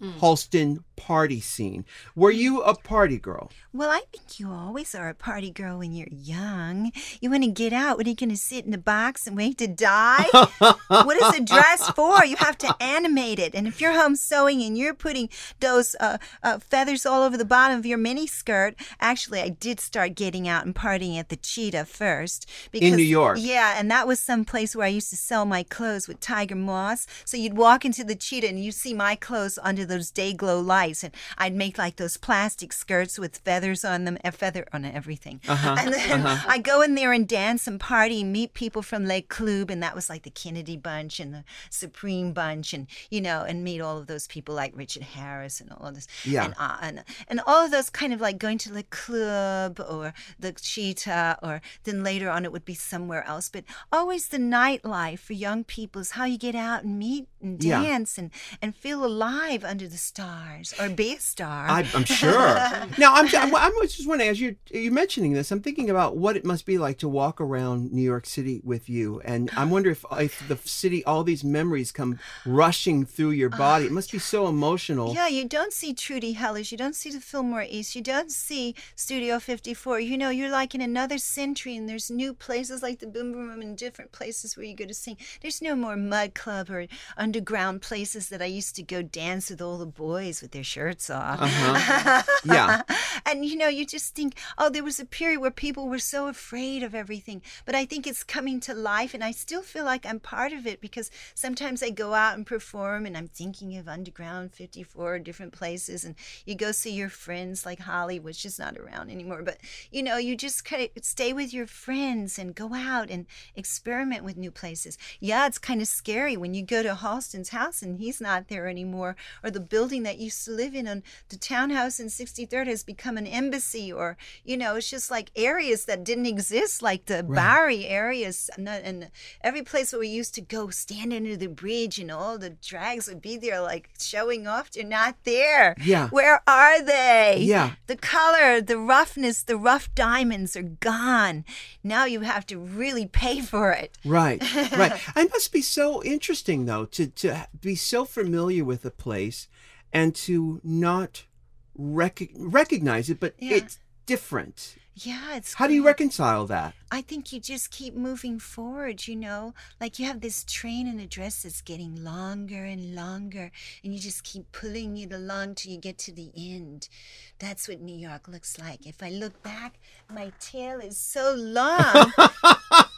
mm. Halston party scene. Were you a party girl? Well, I think you always are a party girl when you're young. You want to get out. What are you going to sit in the box and wait to die? what is a dress for? You have to animate it. And if you're home sewing and you're putting those uh, uh, feathers all over the bottom of your mini skirt, actually, I did start getting out and partying at the Cheetah first. Because, in New York. Yeah, and that was some place where I used to sell my clothes with Tiger Morse. So you'd walk into the Cheetah and you'd see my clothes under those day glow lights, and I'd make like those plastic skirts with feathers on them, a feather on everything. Uh-huh, And then I go in there and dance and party and meet people from Le Club, and that was like the Kennedy Bunch and the Supreme Bunch, and you know, and meet all of those people like Richard Harris and all of this. Yeah. And, uh, and and all of those kind of like going to the club or the Cheetah, or then later on it would be somewhere else. But always the nightlife for young people is how you get out and meet and Yeah. dance and and feel alive under the stars or be a star. I, I'm sure. now, I'm, I'm, I'm just wondering, as you're, you're mentioning this, I'm thinking about what it must be like to walk around New York City with you. And I'm wondering if, if the city, all these memories come rushing through your body. It must be so emotional. Yeah, you don't see Trude Heller's. You don't see the Fillmore East. You don't see Studio 54. You know, you're like in another century, and there's new places like the Boom Boom Room and different places where you go to sing. There's no more Mud Club or underground places that I used to go dance with all the boys with their shirts off. Uh-huh. Yeah. and you know, you just think, oh, there was a period where people were so afraid of everything. But I think it's coming to life, and I still feel like I'm part of it because sometimes I go out and perform, and I'm thinking of Underground 54, different places, and you go see your friends like Holly, which is not around anymore. But you know, you just kind of stay with your friends and go out and experiment with new places. Yeah, it's kind of scary when you go to Halston's house and he's not there anymore, or the building that you used to live in on the townhouse in 63rd has become an embassy, or you know, it's just like areas that didn't exist, like the Bowery areas, and, and every place where we used to go stand under the bridge, and all the drags would be there, like showing off. They're not there. Yeah. Where are they? Yeah. The color, the roughness, the rough diamonds are gone. Now you have to really pay for it. Right, right. It must be so interesting though to to be so familiar with a place and to not rec- recognize it, but Yeah. it's different. Yeah, it's How do you reconcile that? I think you just keep moving forward, you know? Like you have this train in a dress that's getting longer and longer, and you just keep pulling it along till you get to the end. That's what New York looks like. If I look back, my tail is so long.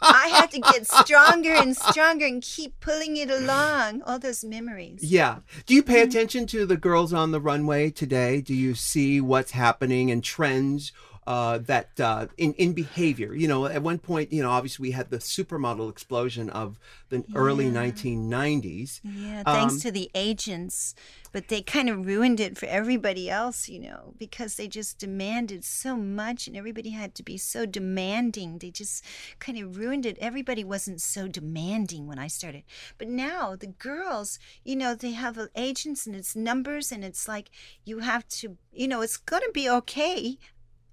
I have to get stronger and stronger and keep pulling it along. All those memories. Yeah. Do you Mm-hmm. pay attention to the girls on the runway today? Do you see what's happening and trends uh, that uh, in in behavior? You know, at one point, you know, obviously we had the supermodel explosion of the early 1990s. Yeah, thanks Um, to the agents, but they kind of ruined it for everybody else, you know, because they just demanded so much and everybody had to be so demanding. They just kind of ruined it. Everybody wasn't so demanding when I started. But now the girls, you know, they have agents and it's numbers and it's like you have to, you know, it's going to be okay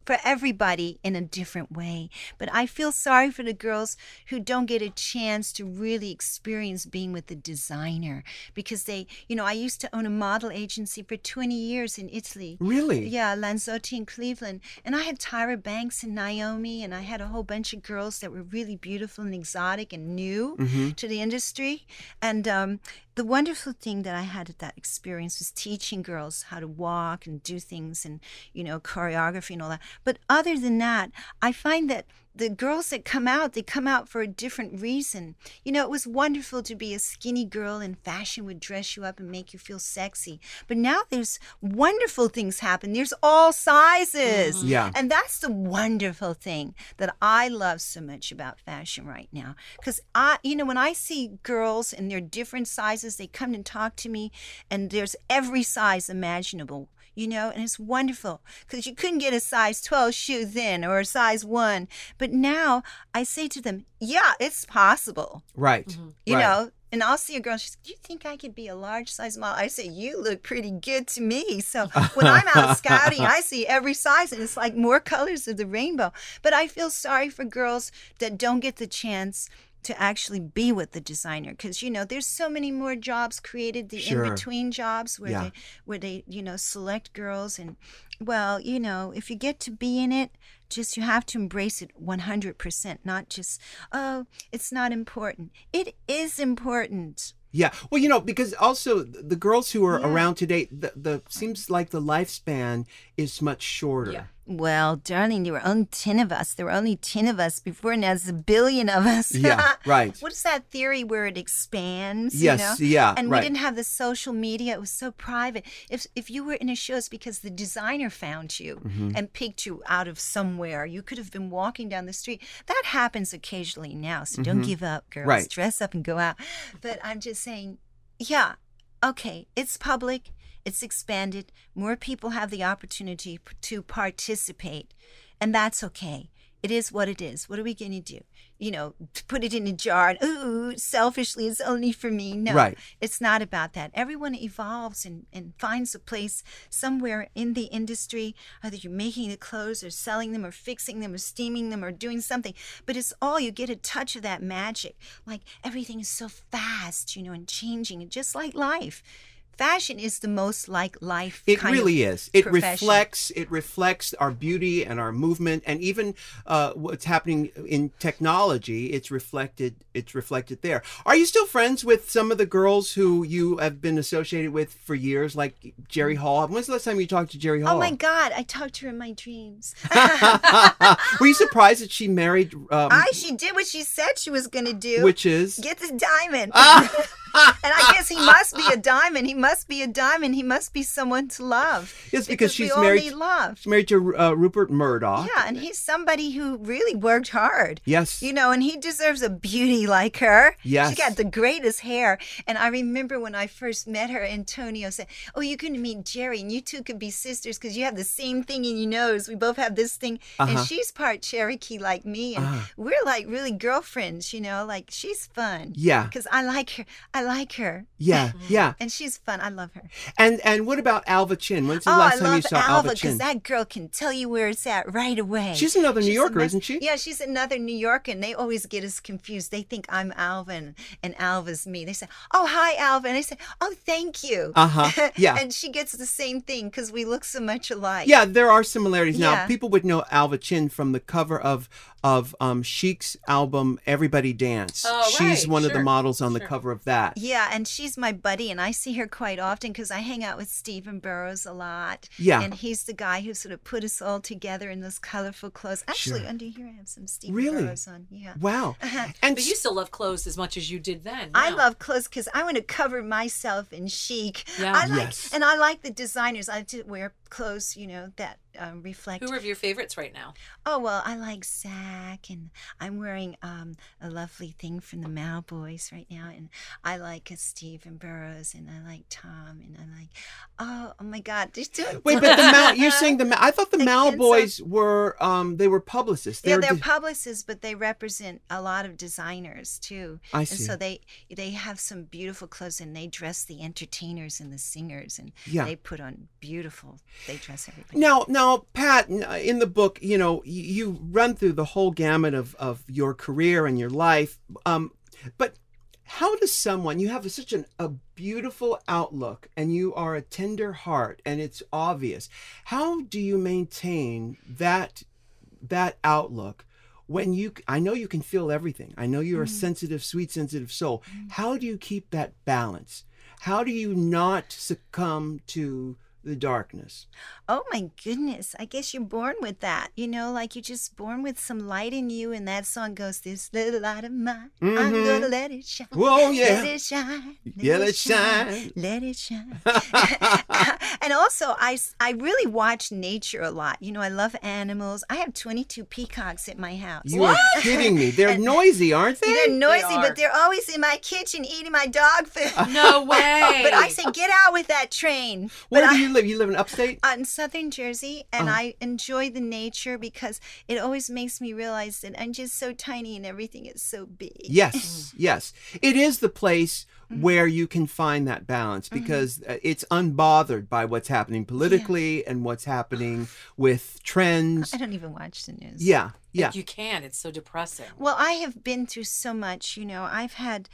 for everybody in a different way. But I feel sorry for the girls who don't get a chance to really experience being with the designer because they, you know, I used to own a model agency for 20 years in Italy. Really? Yeah, Lanzotti in Cleveland. And I had Tyra Banks and Naomi, and I had a whole bunch of girls that were really beautiful and exotic and new Mm-hmm. to the industry. And um, the wonderful thing that I had at that experience was teaching girls how to walk and do things and, you know, choreography and all that. But other than that, I find that the girls that come out, they come out for a different reason. You know, it was wonderful to be a skinny girl and fashion would dress you up and make you feel sexy. But now there's wonderful things happen. There's all sizes. Mm-hmm. Yeah. And that's the wonderful thing that I love so much about fashion right now. Because I, you know, when I see girls and they're different sizes, they come and talk to me, and there's every size imaginable. You know, and it's wonderful because you couldn't get a size 12 shoe then or a size one. But now I say to them, yeah, it's possible. Right. Mm-hmm. You right. know, and I'll see a girl. She's, "Do you think I could be a large size model?" I say, "You look pretty good to me." So when I'm out scouting, I see every size, and it's like more colors of the rainbow. But I feel sorry for girls that don't get the chance to actually be with the designer because you know there's so many more jobs created the Sure. in between jobs where Yeah. they where they you know select girls and well you know if you get to be in it just you have to embrace it 100% not just oh it's not important it is important Yeah. Well, you know, because also the girls who are Yeah. around today, the, the seems like the lifespan is much shorter. Yeah. Well darling there were only 10 of us there were only 10 of us before now there's a billion of us Yeah, right. what is that theory where it expands Yes, you know? yeah, and right. we didn't have the social media it was so private if if you were in a show it's because the designer found you Mm-hmm. and picked you out of somewhere you could have been walking down the street that happens occasionally now so don't give up girls Mm-hmm. Right. dress up and go out but i'm just saying yeah okay it's public it's expanded more people have the opportunity to participate and that's okay. It is what it is. What are we going to do? You know put it in a jar and ooh selfishly it's only for me. No Right. it's not about that. Everyone evolves and, and finds a place somewhere in the industry either you're making the clothes or selling them or fixing them or steaming them or doing something but it's all you get a touch of that magic. Like everything is so fast you know and changing and just like life fashion is the most like life. It really is. It profession. reflects it reflects our beauty and our movement, and even uh, what's happening in technology. It's reflected. It's reflected there. Are you still friends with some of the girls who you have been associated with for years, like Jerry Hall? When's the last time you talked to Jerry Hall? Oh my God! I talked to her in my dreams. Were you surprised that she married? Um, I she did what she said she was going to do. which is get the diamond. And I guess he must be a diamond. He must be a diamond. He must be someone to love. Yes, because she's we all married- need love. she's married to uh, Rupert Murdoch. Yeah, and he's somebody who really worked hard. Yes. You know, and he deserves a beauty like her. Yes. She got the greatest hair. And I remember when I first met her, Antonio said, Oh, you're going to meet Jerry, and you two could be sisters because you have the same thing in your nose. We both have this thing. Uh-huh. And she's part Cherokee like me. And Uh-huh. we're like really girlfriends, you know, like she's fun. Yeah. Because I like her. I like her. Yeah, yeah. And she's fun. I love her. And and what about Alva Chin? When's the oh, I last time you saw Alva Alva because Chin? that girl can tell you where it's at right away. She's another New Yorker, ama- isn't she? Yeah, she's another New Yorker, and they always get us confused. They think I'm Alvin and Alva's me. They say, "Oh, hi, Alvin." I say, "Oh, thank you." Uh-huh. Yeah. and she gets the same thing because we look so much alike. Yeah, there are similarities. Now, Yeah. people would know Alva Chin from the cover of of um, Chic's album "Everybody Dance." Oh, She's right, one of the models on the cover of that. Yeah, and she's my buddy, and I see her quite often because I hang out with Stephen Burrows a lot. Yeah. And he's the guy who sort of put us all together in those colorful clothes. Actually, Sure. under here I have some Stephen Really? Burrows on. Yeah. Wow. Uh-huh. And But you still love clothes as much as you did then. I love clothes because I want to cover myself in chic. Yeah. I like, Yes. and I like the designers. I like to wear clothes, you know, that um, reflect. Who are your favorites right now? Oh well, I like Zach, and I'm wearing um, a lovely thing from the Mal Boys right now, and I like uh, Stephen Burrows, and I like Tom, and I like. Oh, oh my God! Just do it. wait, but the Mal, you're saying the Mal, I thought the The Mal kids are- boys were um they were publicists. yeah, they're de- publicists, but they represent a lot of designers too. I And see. so they they have some beautiful clothes, and they dress the entertainers and the singers, and Yeah. they put on beautiful. They dress everybody. Now, now, Pat, uh, in the book, you know, you run through the whole gamut of, of your career and your life. Um, but how does someone, you have such an, a beautiful outlook and you are a tender heart and it's obvious. How do you maintain that, that outlook when you, I know you can feel everything. I know you're a mm. sensitive, sweet, sensitive soul. Mm. How do you keep that balance? How do you not succumb to the darkness? Oh my goodness. I guess you're born with that. You know, like you're just born with some light in you. And that song goes, This little light of mine, I'm Mhm. going to let it shine. Whoa, yeah. Let it shine. Yeah, let it shine. Let it shine. and also, I, I really watch nature a lot. You know, I love animals. I have 22 peacocks at my house. You are kidding me. They're noisy, aren't they? They're noisy, are. but they're always in my kitchen eating my dog food. No way. but I say, get out with that train. Where but do I- you live? You live in upstate? uh, in southern Jersey, and Uh-huh. I enjoy the nature because it always makes me realize that I'm just so tiny and everything is so big. Yes, yes. It is the place Mm-hmm. where you can find that balance because uh, it's unbothered by what's happening politically and what's happening with trends. I don't even watch the news. Yeah, yeah. You can. It's so depressing. Well, I have been through so much. You know, I've had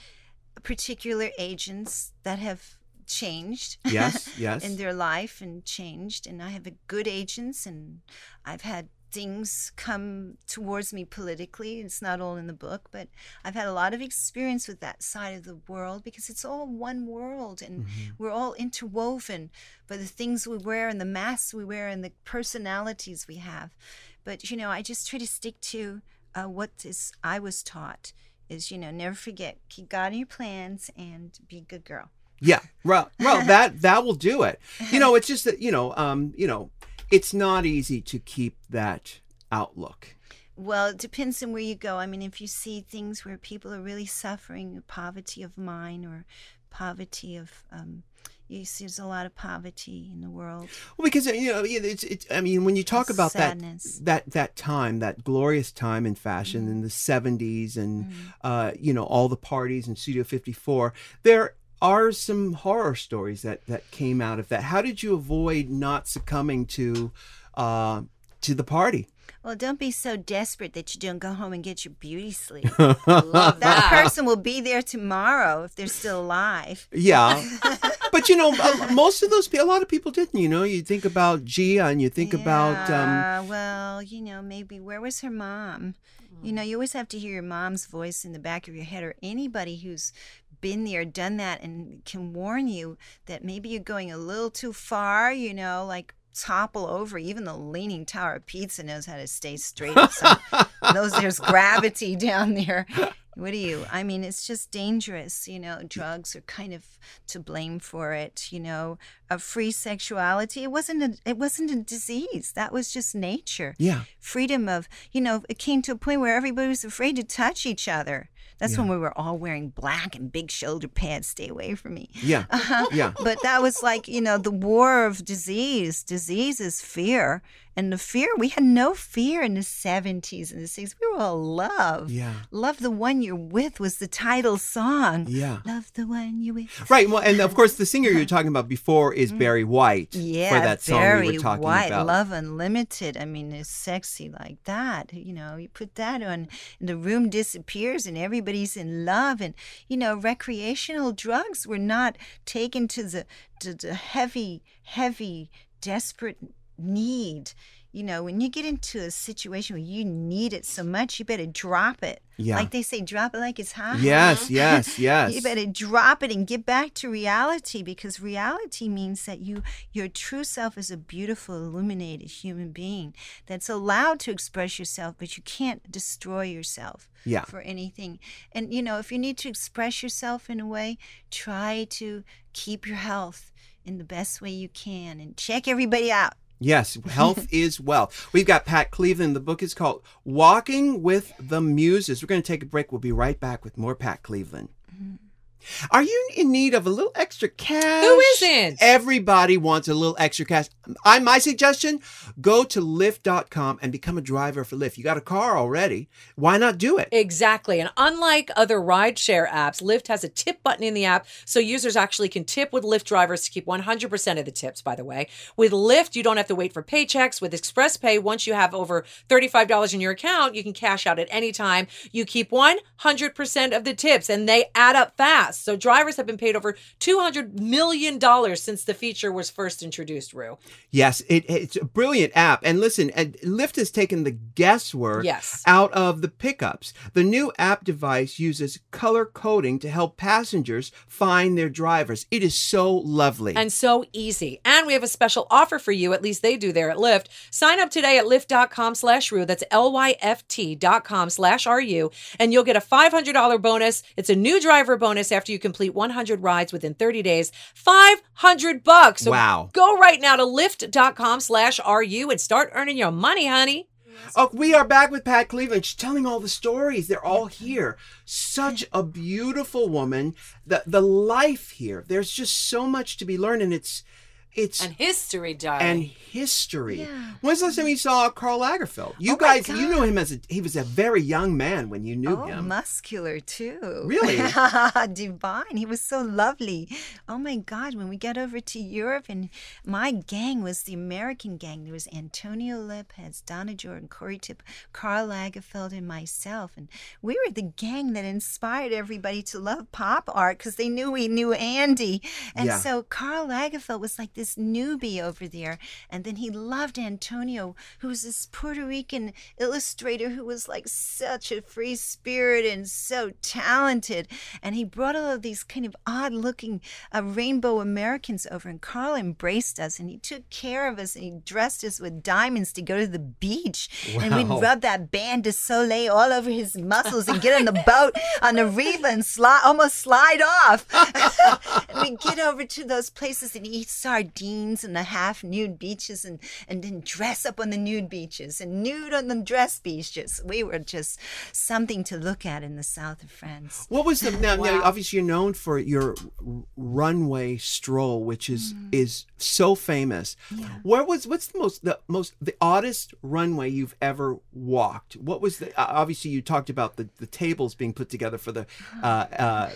particular agents that have changed. Yes, yes. in their life and changed, and I have a good agents, and I've had things come towards me politically. It's not all in the book, but I've had a lot of experience with that side of the world because it's all one world and we're all interwoven by the things we wear and the masks we wear and the personalities we have. But you know, I just try to stick to uh, what is I was taught is you know never forget keep God in your plans and be a good girl. Yeah, well, well, that that will do it. You know, it's just that you know, um, you know, it's not easy to keep that outlook. Well, it depends on where you go. I mean, if you see things where people are really suffering, poverty of mind or poverty of, um, you see, there's a lot of poverty in the world. Well, because you know, it's, it's. I mean, when you talk about Sadness. that that that time, that glorious time in fashion in the '70s, and uh, you know, all the parties in Studio 54, there are some horror stories that that came out of that. How did you avoid not succumbing to uh, to the party? Well, don't be so desperate that you don't go home and get your beauty sleep. That that. person will be there tomorrow if they're still alive. Yeah, but you know, most of those people, a lot of people didn't. You know, you think about Gia and you think about. Um, well, you know, maybe where was her mom? You know, you always have to hear your mom's voice in the back of your head, or anybody who's been there, done that, and can warn you that maybe you're going a little too far. You know, like topple over. Even the Leaning Tower of Pizza knows how to stay straight. So knows there's gravity down there. What do you? I mean, it's just dangerous. You know, drugs are kind of to blame for it. You know, a free sexuality. It wasn't a. It wasn't a disease. That was just nature. yeah. Freedom of. You know, it came to a point where everybody was afraid to touch each other. That's when we were all wearing black and big shoulder pads. Stay away from me. Yeah. Uh-huh. Yeah. But that was like, you know, the war of disease. Disease is fear. And the fear, we had no fear in the 70s and the 60s. We were all love. Yeah. Love the one you're with was the title song. Yeah. Love the one you're with. Right. Well, and of course, the singer you're talking about before is Barry White Mm. Yeah, for that song very we were talking white. about. Love Unlimited. I mean, it's sexy like that. You know, you put that on, and the room disappears, and everybody's in love. And you know, recreational drugs were not taken to the to the heavy, heavy, desperate need. You know, when you get into a situation where you need it so much, you better drop it. Yeah. Like they say, drop it like it's hot. Yes, yes, yes. You better drop it and get back to reality because reality means that you your true self is a beautiful illuminated human being that's allowed to express yourself but you can't destroy yourself Yeah. for anything. And you know, if you need to express yourself in a way, try to keep your health in the best way you can and check everybody out. Yes, health is wealth. We've got Pat Cleveland. The book is called Walking with the Muses. We're going to take a break. We'll be right back with more Pat Cleveland. Mm-hmm. Are you in need of a little extra cash? Who isn't? Everybody wants a little extra cash. I my suggestion, go to lyft.com and become a driver for Lyft. You got a car already. Why not do it? Exactly. And unlike other rideshare apps, Lyft has a tip button in the app so users actually can tip with Lyft drivers to keep 100% of the tips, by the way. With Lyft, you don't have to wait for paychecks. With Express Pay, once you have over $35 in your account, you can cash out at any time. You keep 100% of the tips and they add up fast. So drivers have been paid over $200 million since the feature was first introduced, Ru. Yes, it, it's a brilliant app. And listen, and Lyft has taken the guesswork Yes. out of the pickups. The new app device uses color coding to help passengers find their drivers. It is so lovely. and so easy. And we have a special offer for you. At least they do there at Lyft. Sign up today at lyft.com slash Ru. That's L-Y-F-T dot com slash R-U. And you'll get a $500 bonus. It's a new driver bonus after you complete 100 rides within 30 days. 500 bucks. So Wow. Go right now to lyft.com slash RU and start earning your money, honey. Oh, we are back with Pat Cleveland. She's telling all the stories. They're all here. Such a beautiful woman. The the life here. There's just so much to be learned, and it's it's And history, darling. and history. Yeah. When's the last time you saw Karl Lagerfeld? You Oh guys, you know him as a he was a very young man when you knew Oh, him. muscular too. Really? Divine. He was so lovely. Oh my God. When we got over to Europe, and my gang was the American gang. There was Antonio Lopez, Donna Jordan, Corey Tip, Karl Lagerfeld, and myself. And we were the gang that inspired everybody to love pop art because they knew we knew Andy. And Yeah. so Karl Lagerfeld was like this newbie over there. And then he loved Antonio, who was this Puerto Rican illustrator who was like such a free spirit and so talented. And he brought all of these kind of odd looking uh, rainbow Americans over. And Karl embraced us and he took care of us and he dressed us with diamonds to go to the beach. And we'd rub that Bain de Soleil all over his muscles and get on the boat on the reef and slide, almost slide off. and we'd get over to those places and eat sardines and the half nude beaches and, and then dress up on the nude beaches and nude on the dress beaches. We were just something to look at in the south of France. What was the now, now? Obviously, you're known for your runway stroll, which is Mm. is so famous. Where was what's the most the most the oddest runway you've ever walked? What was the? Obviously, you talked about the the tables being put together for the uh, uh,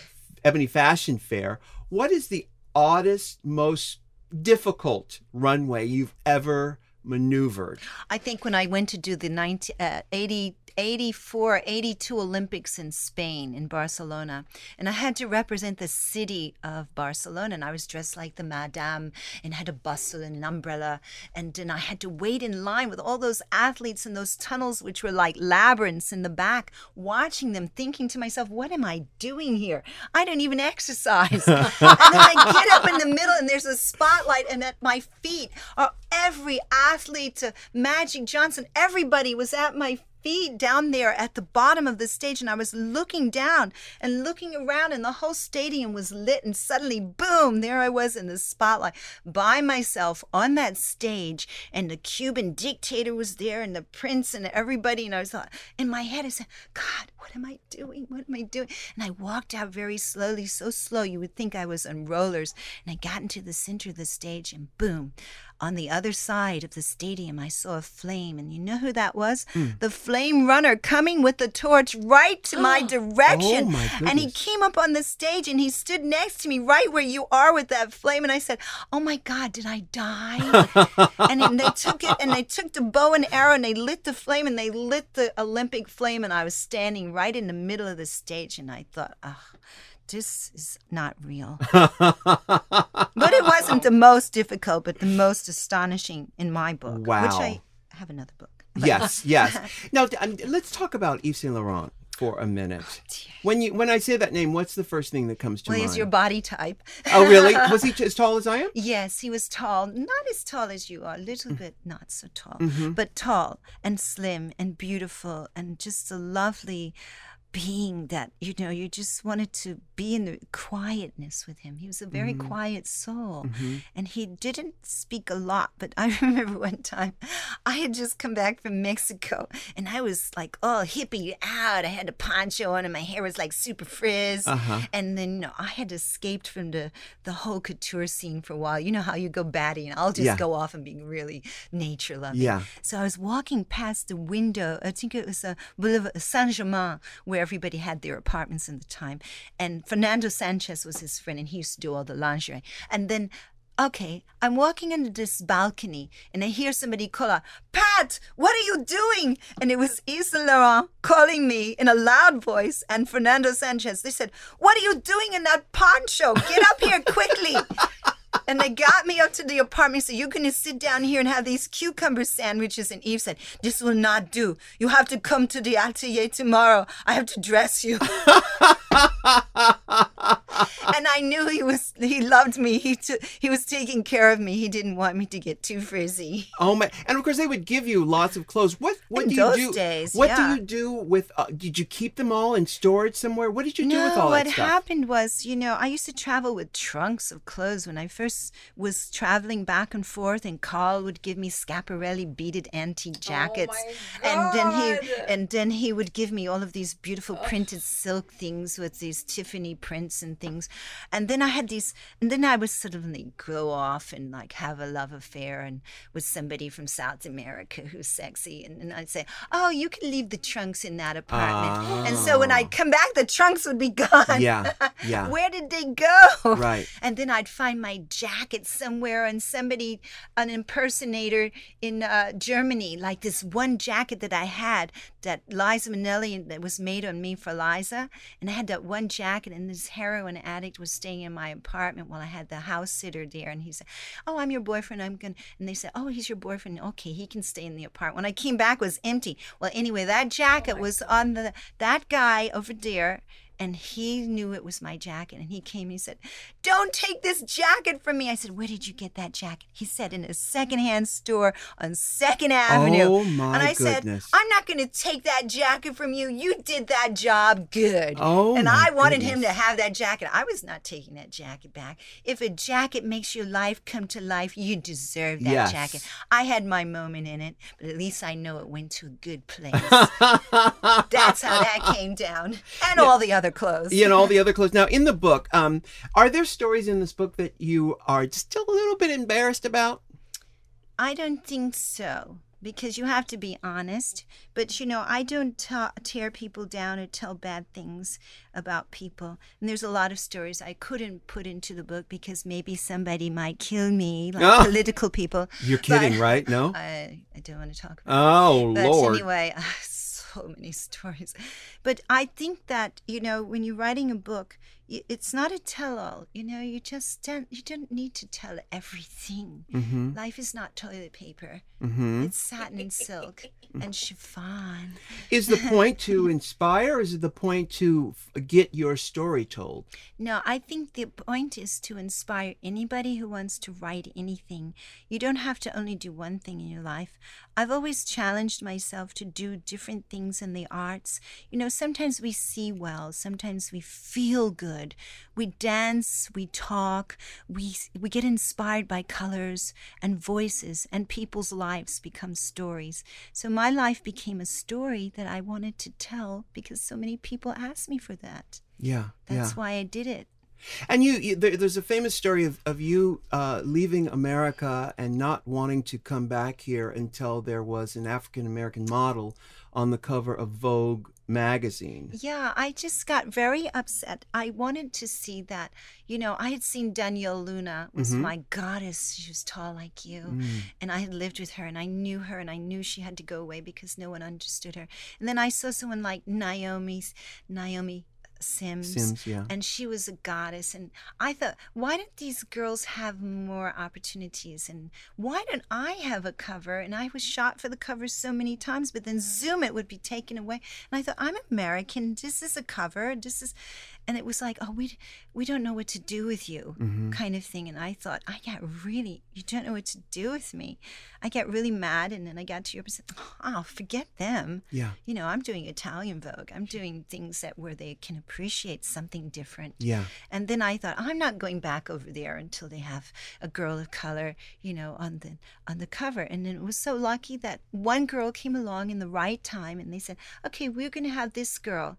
Ebony Fashion Fair. What is the oddest, most difficult runway you've ever maneuvered? I think when I went to do the 19, uh, 80, 84, 82 Olympics in Spain, in Barcelona, and I had to represent the city of Barcelona, and I was dressed like the madame and had a bustle and an umbrella, and then I had to wait in line with all those athletes in those tunnels, which were like labyrinths in the back, watching them, thinking to myself, what am I doing here? I don't even exercise. and then I get up in the middle, and there's a spotlight, and at my feet are every athlete to Magic Johnson. Everybody was at my feet down there at the bottom of the stage and I was looking down and looking around and the whole stadium was lit and suddenly boom there I was in the spotlight by myself on that stage and the Cuban dictator was there and the prince and everybody and I was like in my head I said God what am I doing what am I doing and I walked out very slowly so slow you would think I was on rollers and I got into the center of the stage and boom on the other side of the stadium, I saw a flame, and you know who that was? Hmm. The flame runner coming with the torch right to my oh direction. Oh, my and he came up on the stage and he stood next to me right where you are with that flame. And I said, Oh my God, did I die? and they took it and they took the bow and arrow and they lit the flame and they lit the Olympic flame. And I was standing right in the middle of the stage and I thought, Oh, this is not real. But it wasn't the most difficult, but the most astonishing in my book. Wow. Which I have another book. yes, yes. Now um, let's talk about Yves Saint Laurent for a minute. When you when I say that name, what's the first thing that comes to Well, mind? he's your body type. oh, really? Was he as tall as I am? Yes, he was tall. Not as tall as you are, a little Mm. bit not so tall, Mm-hmm. but tall and slim and beautiful and just a lovely being that, you know, you just wanted to be in the quietness with him. He was a very Mm-hmm. quiet soul and he didn't speak a lot. But I remember one time I had just come back from Mexico and I was like all hippie out. I had a poncho on and my hair was like super frizz. Uh-huh. And then you know, I had escaped from the, the whole couture scene for a while. You know how you go batty and I'll just Yeah. go off and be really nature loving. Yeah. So I was walking past the window. I think it was a Boulevard Saint Germain, where everybody had their apartments in the time. And Fernando Sanchez was his friend, and he used to do all the lingerie. And then. Okay, I'm walking into this balcony and I hear somebody call out, Pat, what are you doing? And it was Yves Saint Laurent calling me in a loud voice and Fernando Sanchez. They said, What are you doing in that poncho? Get up here quickly. And they got me up to the apartment. So you're going to sit down here and have these cucumber sandwiches. And Yves said, This will not do. You have to come to the atelier tomorrow. I have to dress you. and I knew he was he loved me. He t- he was taking care of me. He didn't want me to get too frizzy. Oh my! And of course, they would give you lots of clothes. What what In do you those do? days, what yeah. do you do with? Uh, did you keep them all in storage somewhere? What did you do no, with all what that stuff? What happened was, you know, I used to travel with trunks of clothes when I first was traveling back and forth, and Karl would give me Schiaparelli beaded antique jackets, and then he and then he would give me all of these beautiful printed silk things with these Tiffany prints and things, and then I had these, and then I would suddenly go off and like have a love affair and with somebody from South America who's sexy, and, and I'd say, oh, you can leave the trunks in that apartment, and so when I'd come back, the trunks would be gone. Ah. Yeah, yeah. Where did they go? Right. And then I'd find my jacket somewhere, and somebody, an impersonator in uh, Germany, like this one jacket that I had that Liza Minnelli that was made on me for Liza, and I had that one jacket, and this heroin addict was staying in my apartment while I had the house sitter there, and he said, "Oh, I'm your boyfriend. I'm gonna," and they said, "Oh, he's your boyfriend. Okay, he can stay in the apartment." When I came back, it was empty. Well, anyway, that oh jacket was on the that guy over there and he knew it was my jacket and he came and he said don't take this jacket from me. I said where did you get that jacket? He said in a secondhand store on second avenue. Oh, my and i said i'm not going to take that jacket from you. You did that job good. Oh, and my i wanted him to have that jacket. I was not taking that jacket back. If a jacket makes your life come to life you deserve that Yes. jacket. I had my moment in it but at least i know it went to a good place. That's how that came down and all the other clothes you know all the other clothes. Now, in the book, um, are there stories in this book that you are just a little bit embarrassed about? I don't think so. because you have to be honest. But you know, I don't ta- tear people down or tell bad things about people. And there's a lot of stories I couldn't put into the book because maybe somebody might kill me, like Ah. political people. You're kidding, But right? No. I, I don't want to talk about. Oh But Lord. anyway, so many stories. But I think that you know, when you're writing a book, it's not a tell-all. You know, you just don't, you don't need to tell everything. Mm-hmm. Life is not toilet paper. Mm-hmm. It's satin and silk and chiffon. Is the point to inspire? Or is it the point to get your story told? No, I think the point is to inspire anybody who wants to write anything. You don't have to only do one thing in your life. I've always challenged myself to do different things in the arts. You know, sometimes we see well, sometimes we feel good. We dance, we talk, we we get inspired by colors and voices and people's lives become stories. So my life became a story that I wanted to tell because so many people asked me for that. Yeah. That's yeah. why I did it. And you, you there, there's a famous story of, of you uh, leaving America and not wanting to come back here until there was an African American model on the cover of Vogue magazine. Yeah, I just got very upset. I wanted to see that. You know, I had seen Donyale Luna was Mhm. my goddess. She was tall like you. Mm. And I had lived with her and I knew her and I knew she had to go away because no one understood her. And then I saw someone like Naomi's Naomi Sims. Sims, yeah. And she was a goddess. And I thought, why don't these girls have more opportunities? And why don't I have a cover? And I was shot for the cover so many times, but then Zoom, it would be taken away. And I thought, I'm American. This is a cover. This is, and it was like, oh, we, we don't know what to do with you, Mhm. kind of thing. And I thought, I got really, you don't know what to do with me. I got really mad. And then I got to Europe and said, oh, forget them Yeah. you know i'm doing italian vogue i'm doing things that where they can appreciate something different Yeah. and then i thought i'm not going back over there until they have a girl of color you know on the on the cover and then it was so lucky that one girl came along in the right time and they said okay we're going to have this girl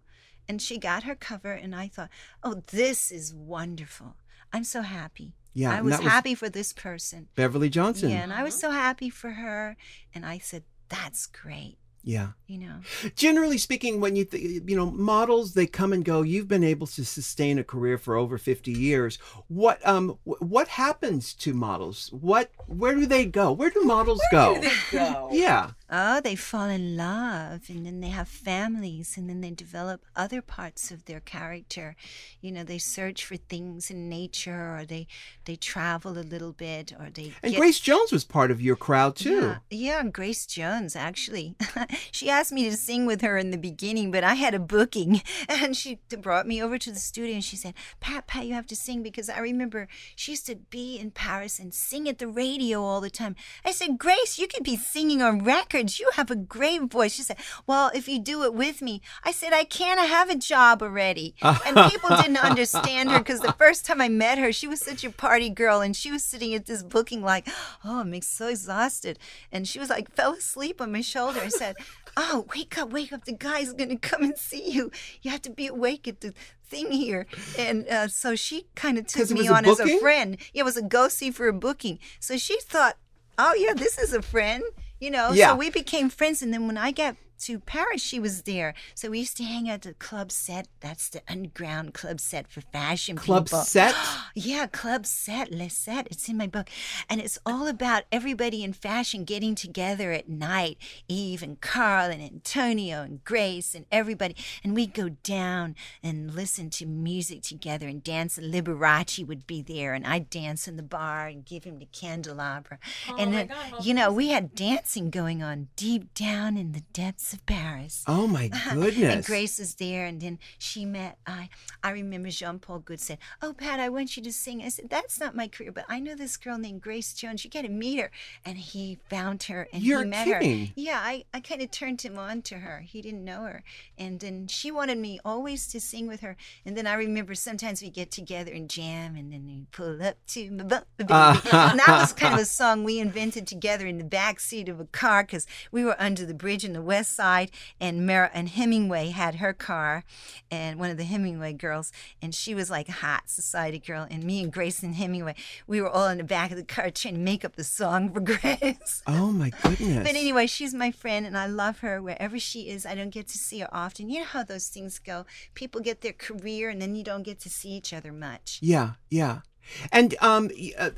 and she got her cover and i thought oh this is wonderful i'm so happy Yeah. i and was happy for this person Beverly Johnson. yeah and i was so happy for her and i said that's great Yeah. you know Generally speaking, when you th- you know models, they come and go. You've been able to sustain a career for over fifty years. What um wh- what happens to models? What where do they go? Where do models go? Do they go? Yeah. Oh, they fall in love and then they have families and then they develop other parts of their character. You know, they search for things in nature or they they travel a little bit or they And get- Grace Jones was part of your crowd too. Yeah, yeah, Grace Jones actually. she asked me to sing with her in the beginning, but I had a booking and she brought me over to the studio and she said, "Pat, Pat, you have to sing because I remember she used to be in Paris and sing at the radio all the time." I said, "Grace, you could be singing on records. You have a great voice." She said, "Well, if you do it with me." I said, "I can't. I have a job already." And people didn't understand her because the first time I met her, she was such a party girl and she was sitting at this booking like, "Oh, I'm so exhausted." And she was like fell asleep on my shoulder and said, "Oh, wake up, wake up. The guy's going to come and see you. You have to be awake at the thing here." And uh, so she kind of took me was a on as a friend. Yeah, it was a go see for a booking. So she thought, "Oh, yeah, this is a friend." You know, Yeah. so we became friends. And then when I got to Paris, she was there. So we used to hang out at the club Sept. That's the underground club Sept for fashion Club people. set. Yeah, Club Sept, Les Sept. It's in my book. And it's all about everybody in fashion getting together at night. Yves and Karl and Antonio and Grace and everybody. And we'd go down and listen to music together and dance. And Liberace would be there. And I'd dance in the bar and give him the candelabra. Oh and my then, God, you know, we had dancing going on deep down in the depths of Paris. Oh my goodness. And Grace was there, and then she met. I I remember Jean Paul Goude said, "Oh, Pat, I want you to sing." I said, "That's not my career, but I know this girl named Grace Jones. You got to meet her." And he found her, and You're he met kidding. her. Yeah, I I kind of turned him on to her. He didn't know her, and then she wanted me always to sing with her. And then I remember sometimes we get together and jam, and then we pull up to my baby. and that was kind of a song we invented together in the back seat of a car because we were under the bridge in the West side, and Mer- and Hemingway had her car, and one of the Hemingway girls, and she was like a hot society girl, and me and Grace and Hemingway, we were all in the back of the car trying to make up the song for Grace. Oh my goodness. But anyway, she's my friend and I love her wherever she is. I don't get to see her often. You know how those things go. People get their career and then you don't get to see each other much. Yeah, yeah. And um, uh,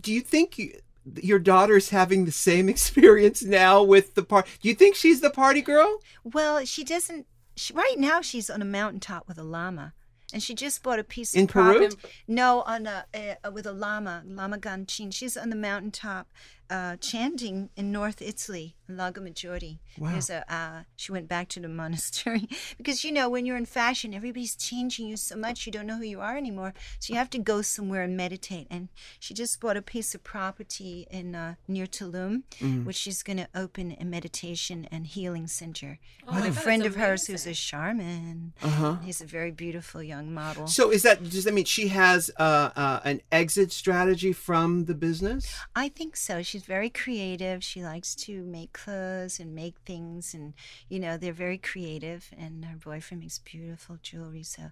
do you think you, your daughter's having the same experience now with the part? Do you think she's the party girl? Well, she doesn't. She, right now, she's on a mountaintop with a lama. And she just bought a piece of In Peru? property. No, on a, uh, with a lama, Lama Gangchen. She's on the mountaintop uh, chanting in North Italy, Lago Maggiore. Wow. There's a, uh, she went back to the monastery because you know when you're in fashion, everybody's changing you so much you don't know who you are anymore. So you have to go somewhere and meditate. And she just bought a piece of property in uh, near Tulum, Mm-hmm. which she's going to open a meditation and healing center Oh with a friend of hers who's a shaman. Uh huh. He's a very beautiful young model. So is that does that mean she has uh, uh, an exit strategy from the business? I think so. She's very creative. She likes to make clothes and make things, and you know they're very creative. And her boyfriend makes beautiful jewelry. So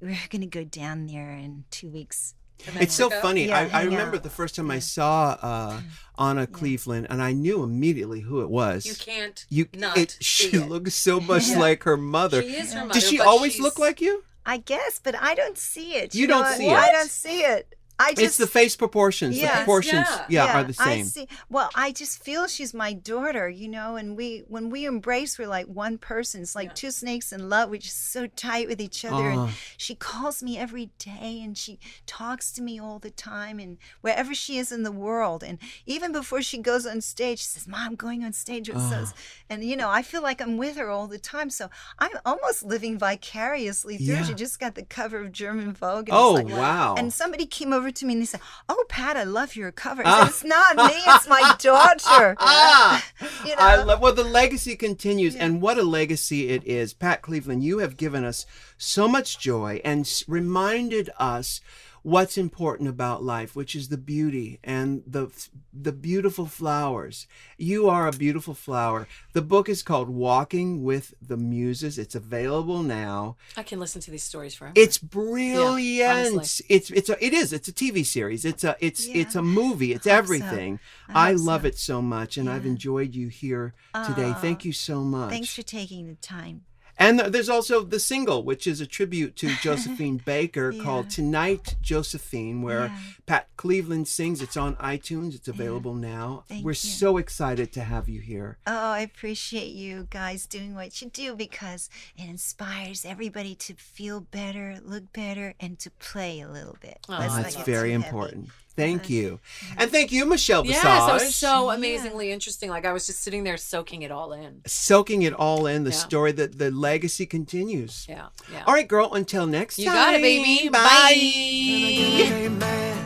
we're gonna go down there in two weeks. It's so Mexico? funny. Yeah, I, I remember out. the first time I saw uh, Anna Cleveland, and I knew immediately who it was. You can't You, not it, see she it. looks so much Yeah. like her mother. She is her mother. Does she always she's- look like you? I guess, but I don't see it. You know don't what? see I it? don't see it. I just it's the face proportions. Yes, the proportions, yeah. yeah, are the same. I same. see. Well, I just feel she's my daughter, you know, and we when we embrace, we're like one person. It's like Yeah. two snakes in love. We're just so tight with each other. And Ah. she calls me every day, and she talks to me all the time, and wherever she is in the world. And even before she goes on stage, she says, "Mom, I'm going on stage with Ah. those." And you know, I feel like I'm with her all the time. So I'm almost living vicariously through. Yeah. She just got the cover of German Vogue. And Oh like, wow! and somebody came over to me and they said, "Oh, Pat, I love your cover." Ah. said, it's not me; it's my daughter. ah, You I know? love. Well, the legacy continues, and what a legacy it is, Pat Cleveland. You have given us so much joy and s- reminded us what's important about life, which is the beauty and the the beautiful flowers. You are a beautiful flower. The book is called Walking with the Muses. It's available now. I can listen to these stories forever. It's brilliant. honestly. it's it's a, it is. It's a TV series. It's a it's Yeah. it's a movie. It's I hope so. everything. I I, hope so. love it so much, and I've enjoyed you here today. Aw. Thank you so much. Thanks for taking the time. And there's also the single, which is a tribute to Josephine Baker Yeah. called "Tonight, Josephine," where Yeah. Pat Cleveland sings. It's on iTunes. It's available now. Thank We're you. so excited to have you here. Oh, I appreciate you guys doing what you do because it inspires everybody to feel better, look better, and to play a little bit. Oh, Let's not it's get very important. heavy. Important. Thank you, and thank you, Michelle yes, Visage. that was so amazingly interesting. Like I was just sitting there soaking it all in. soaking it all in. The Yeah. story that the legacy continues. Yeah, yeah. All right, girl. Until next time. You time. got it, baby. Bye. Bye.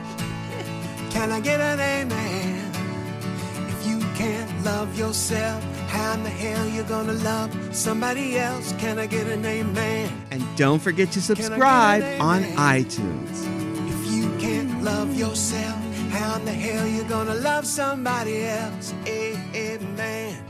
Can I get an amen? If you can't love yourself, how in the hell you gonna love somebody else? Can I get an amen? And don't forget to Can I get subscribe on amen? iTunes. Love yourself, how in the hell you gonna love somebody else? Amen.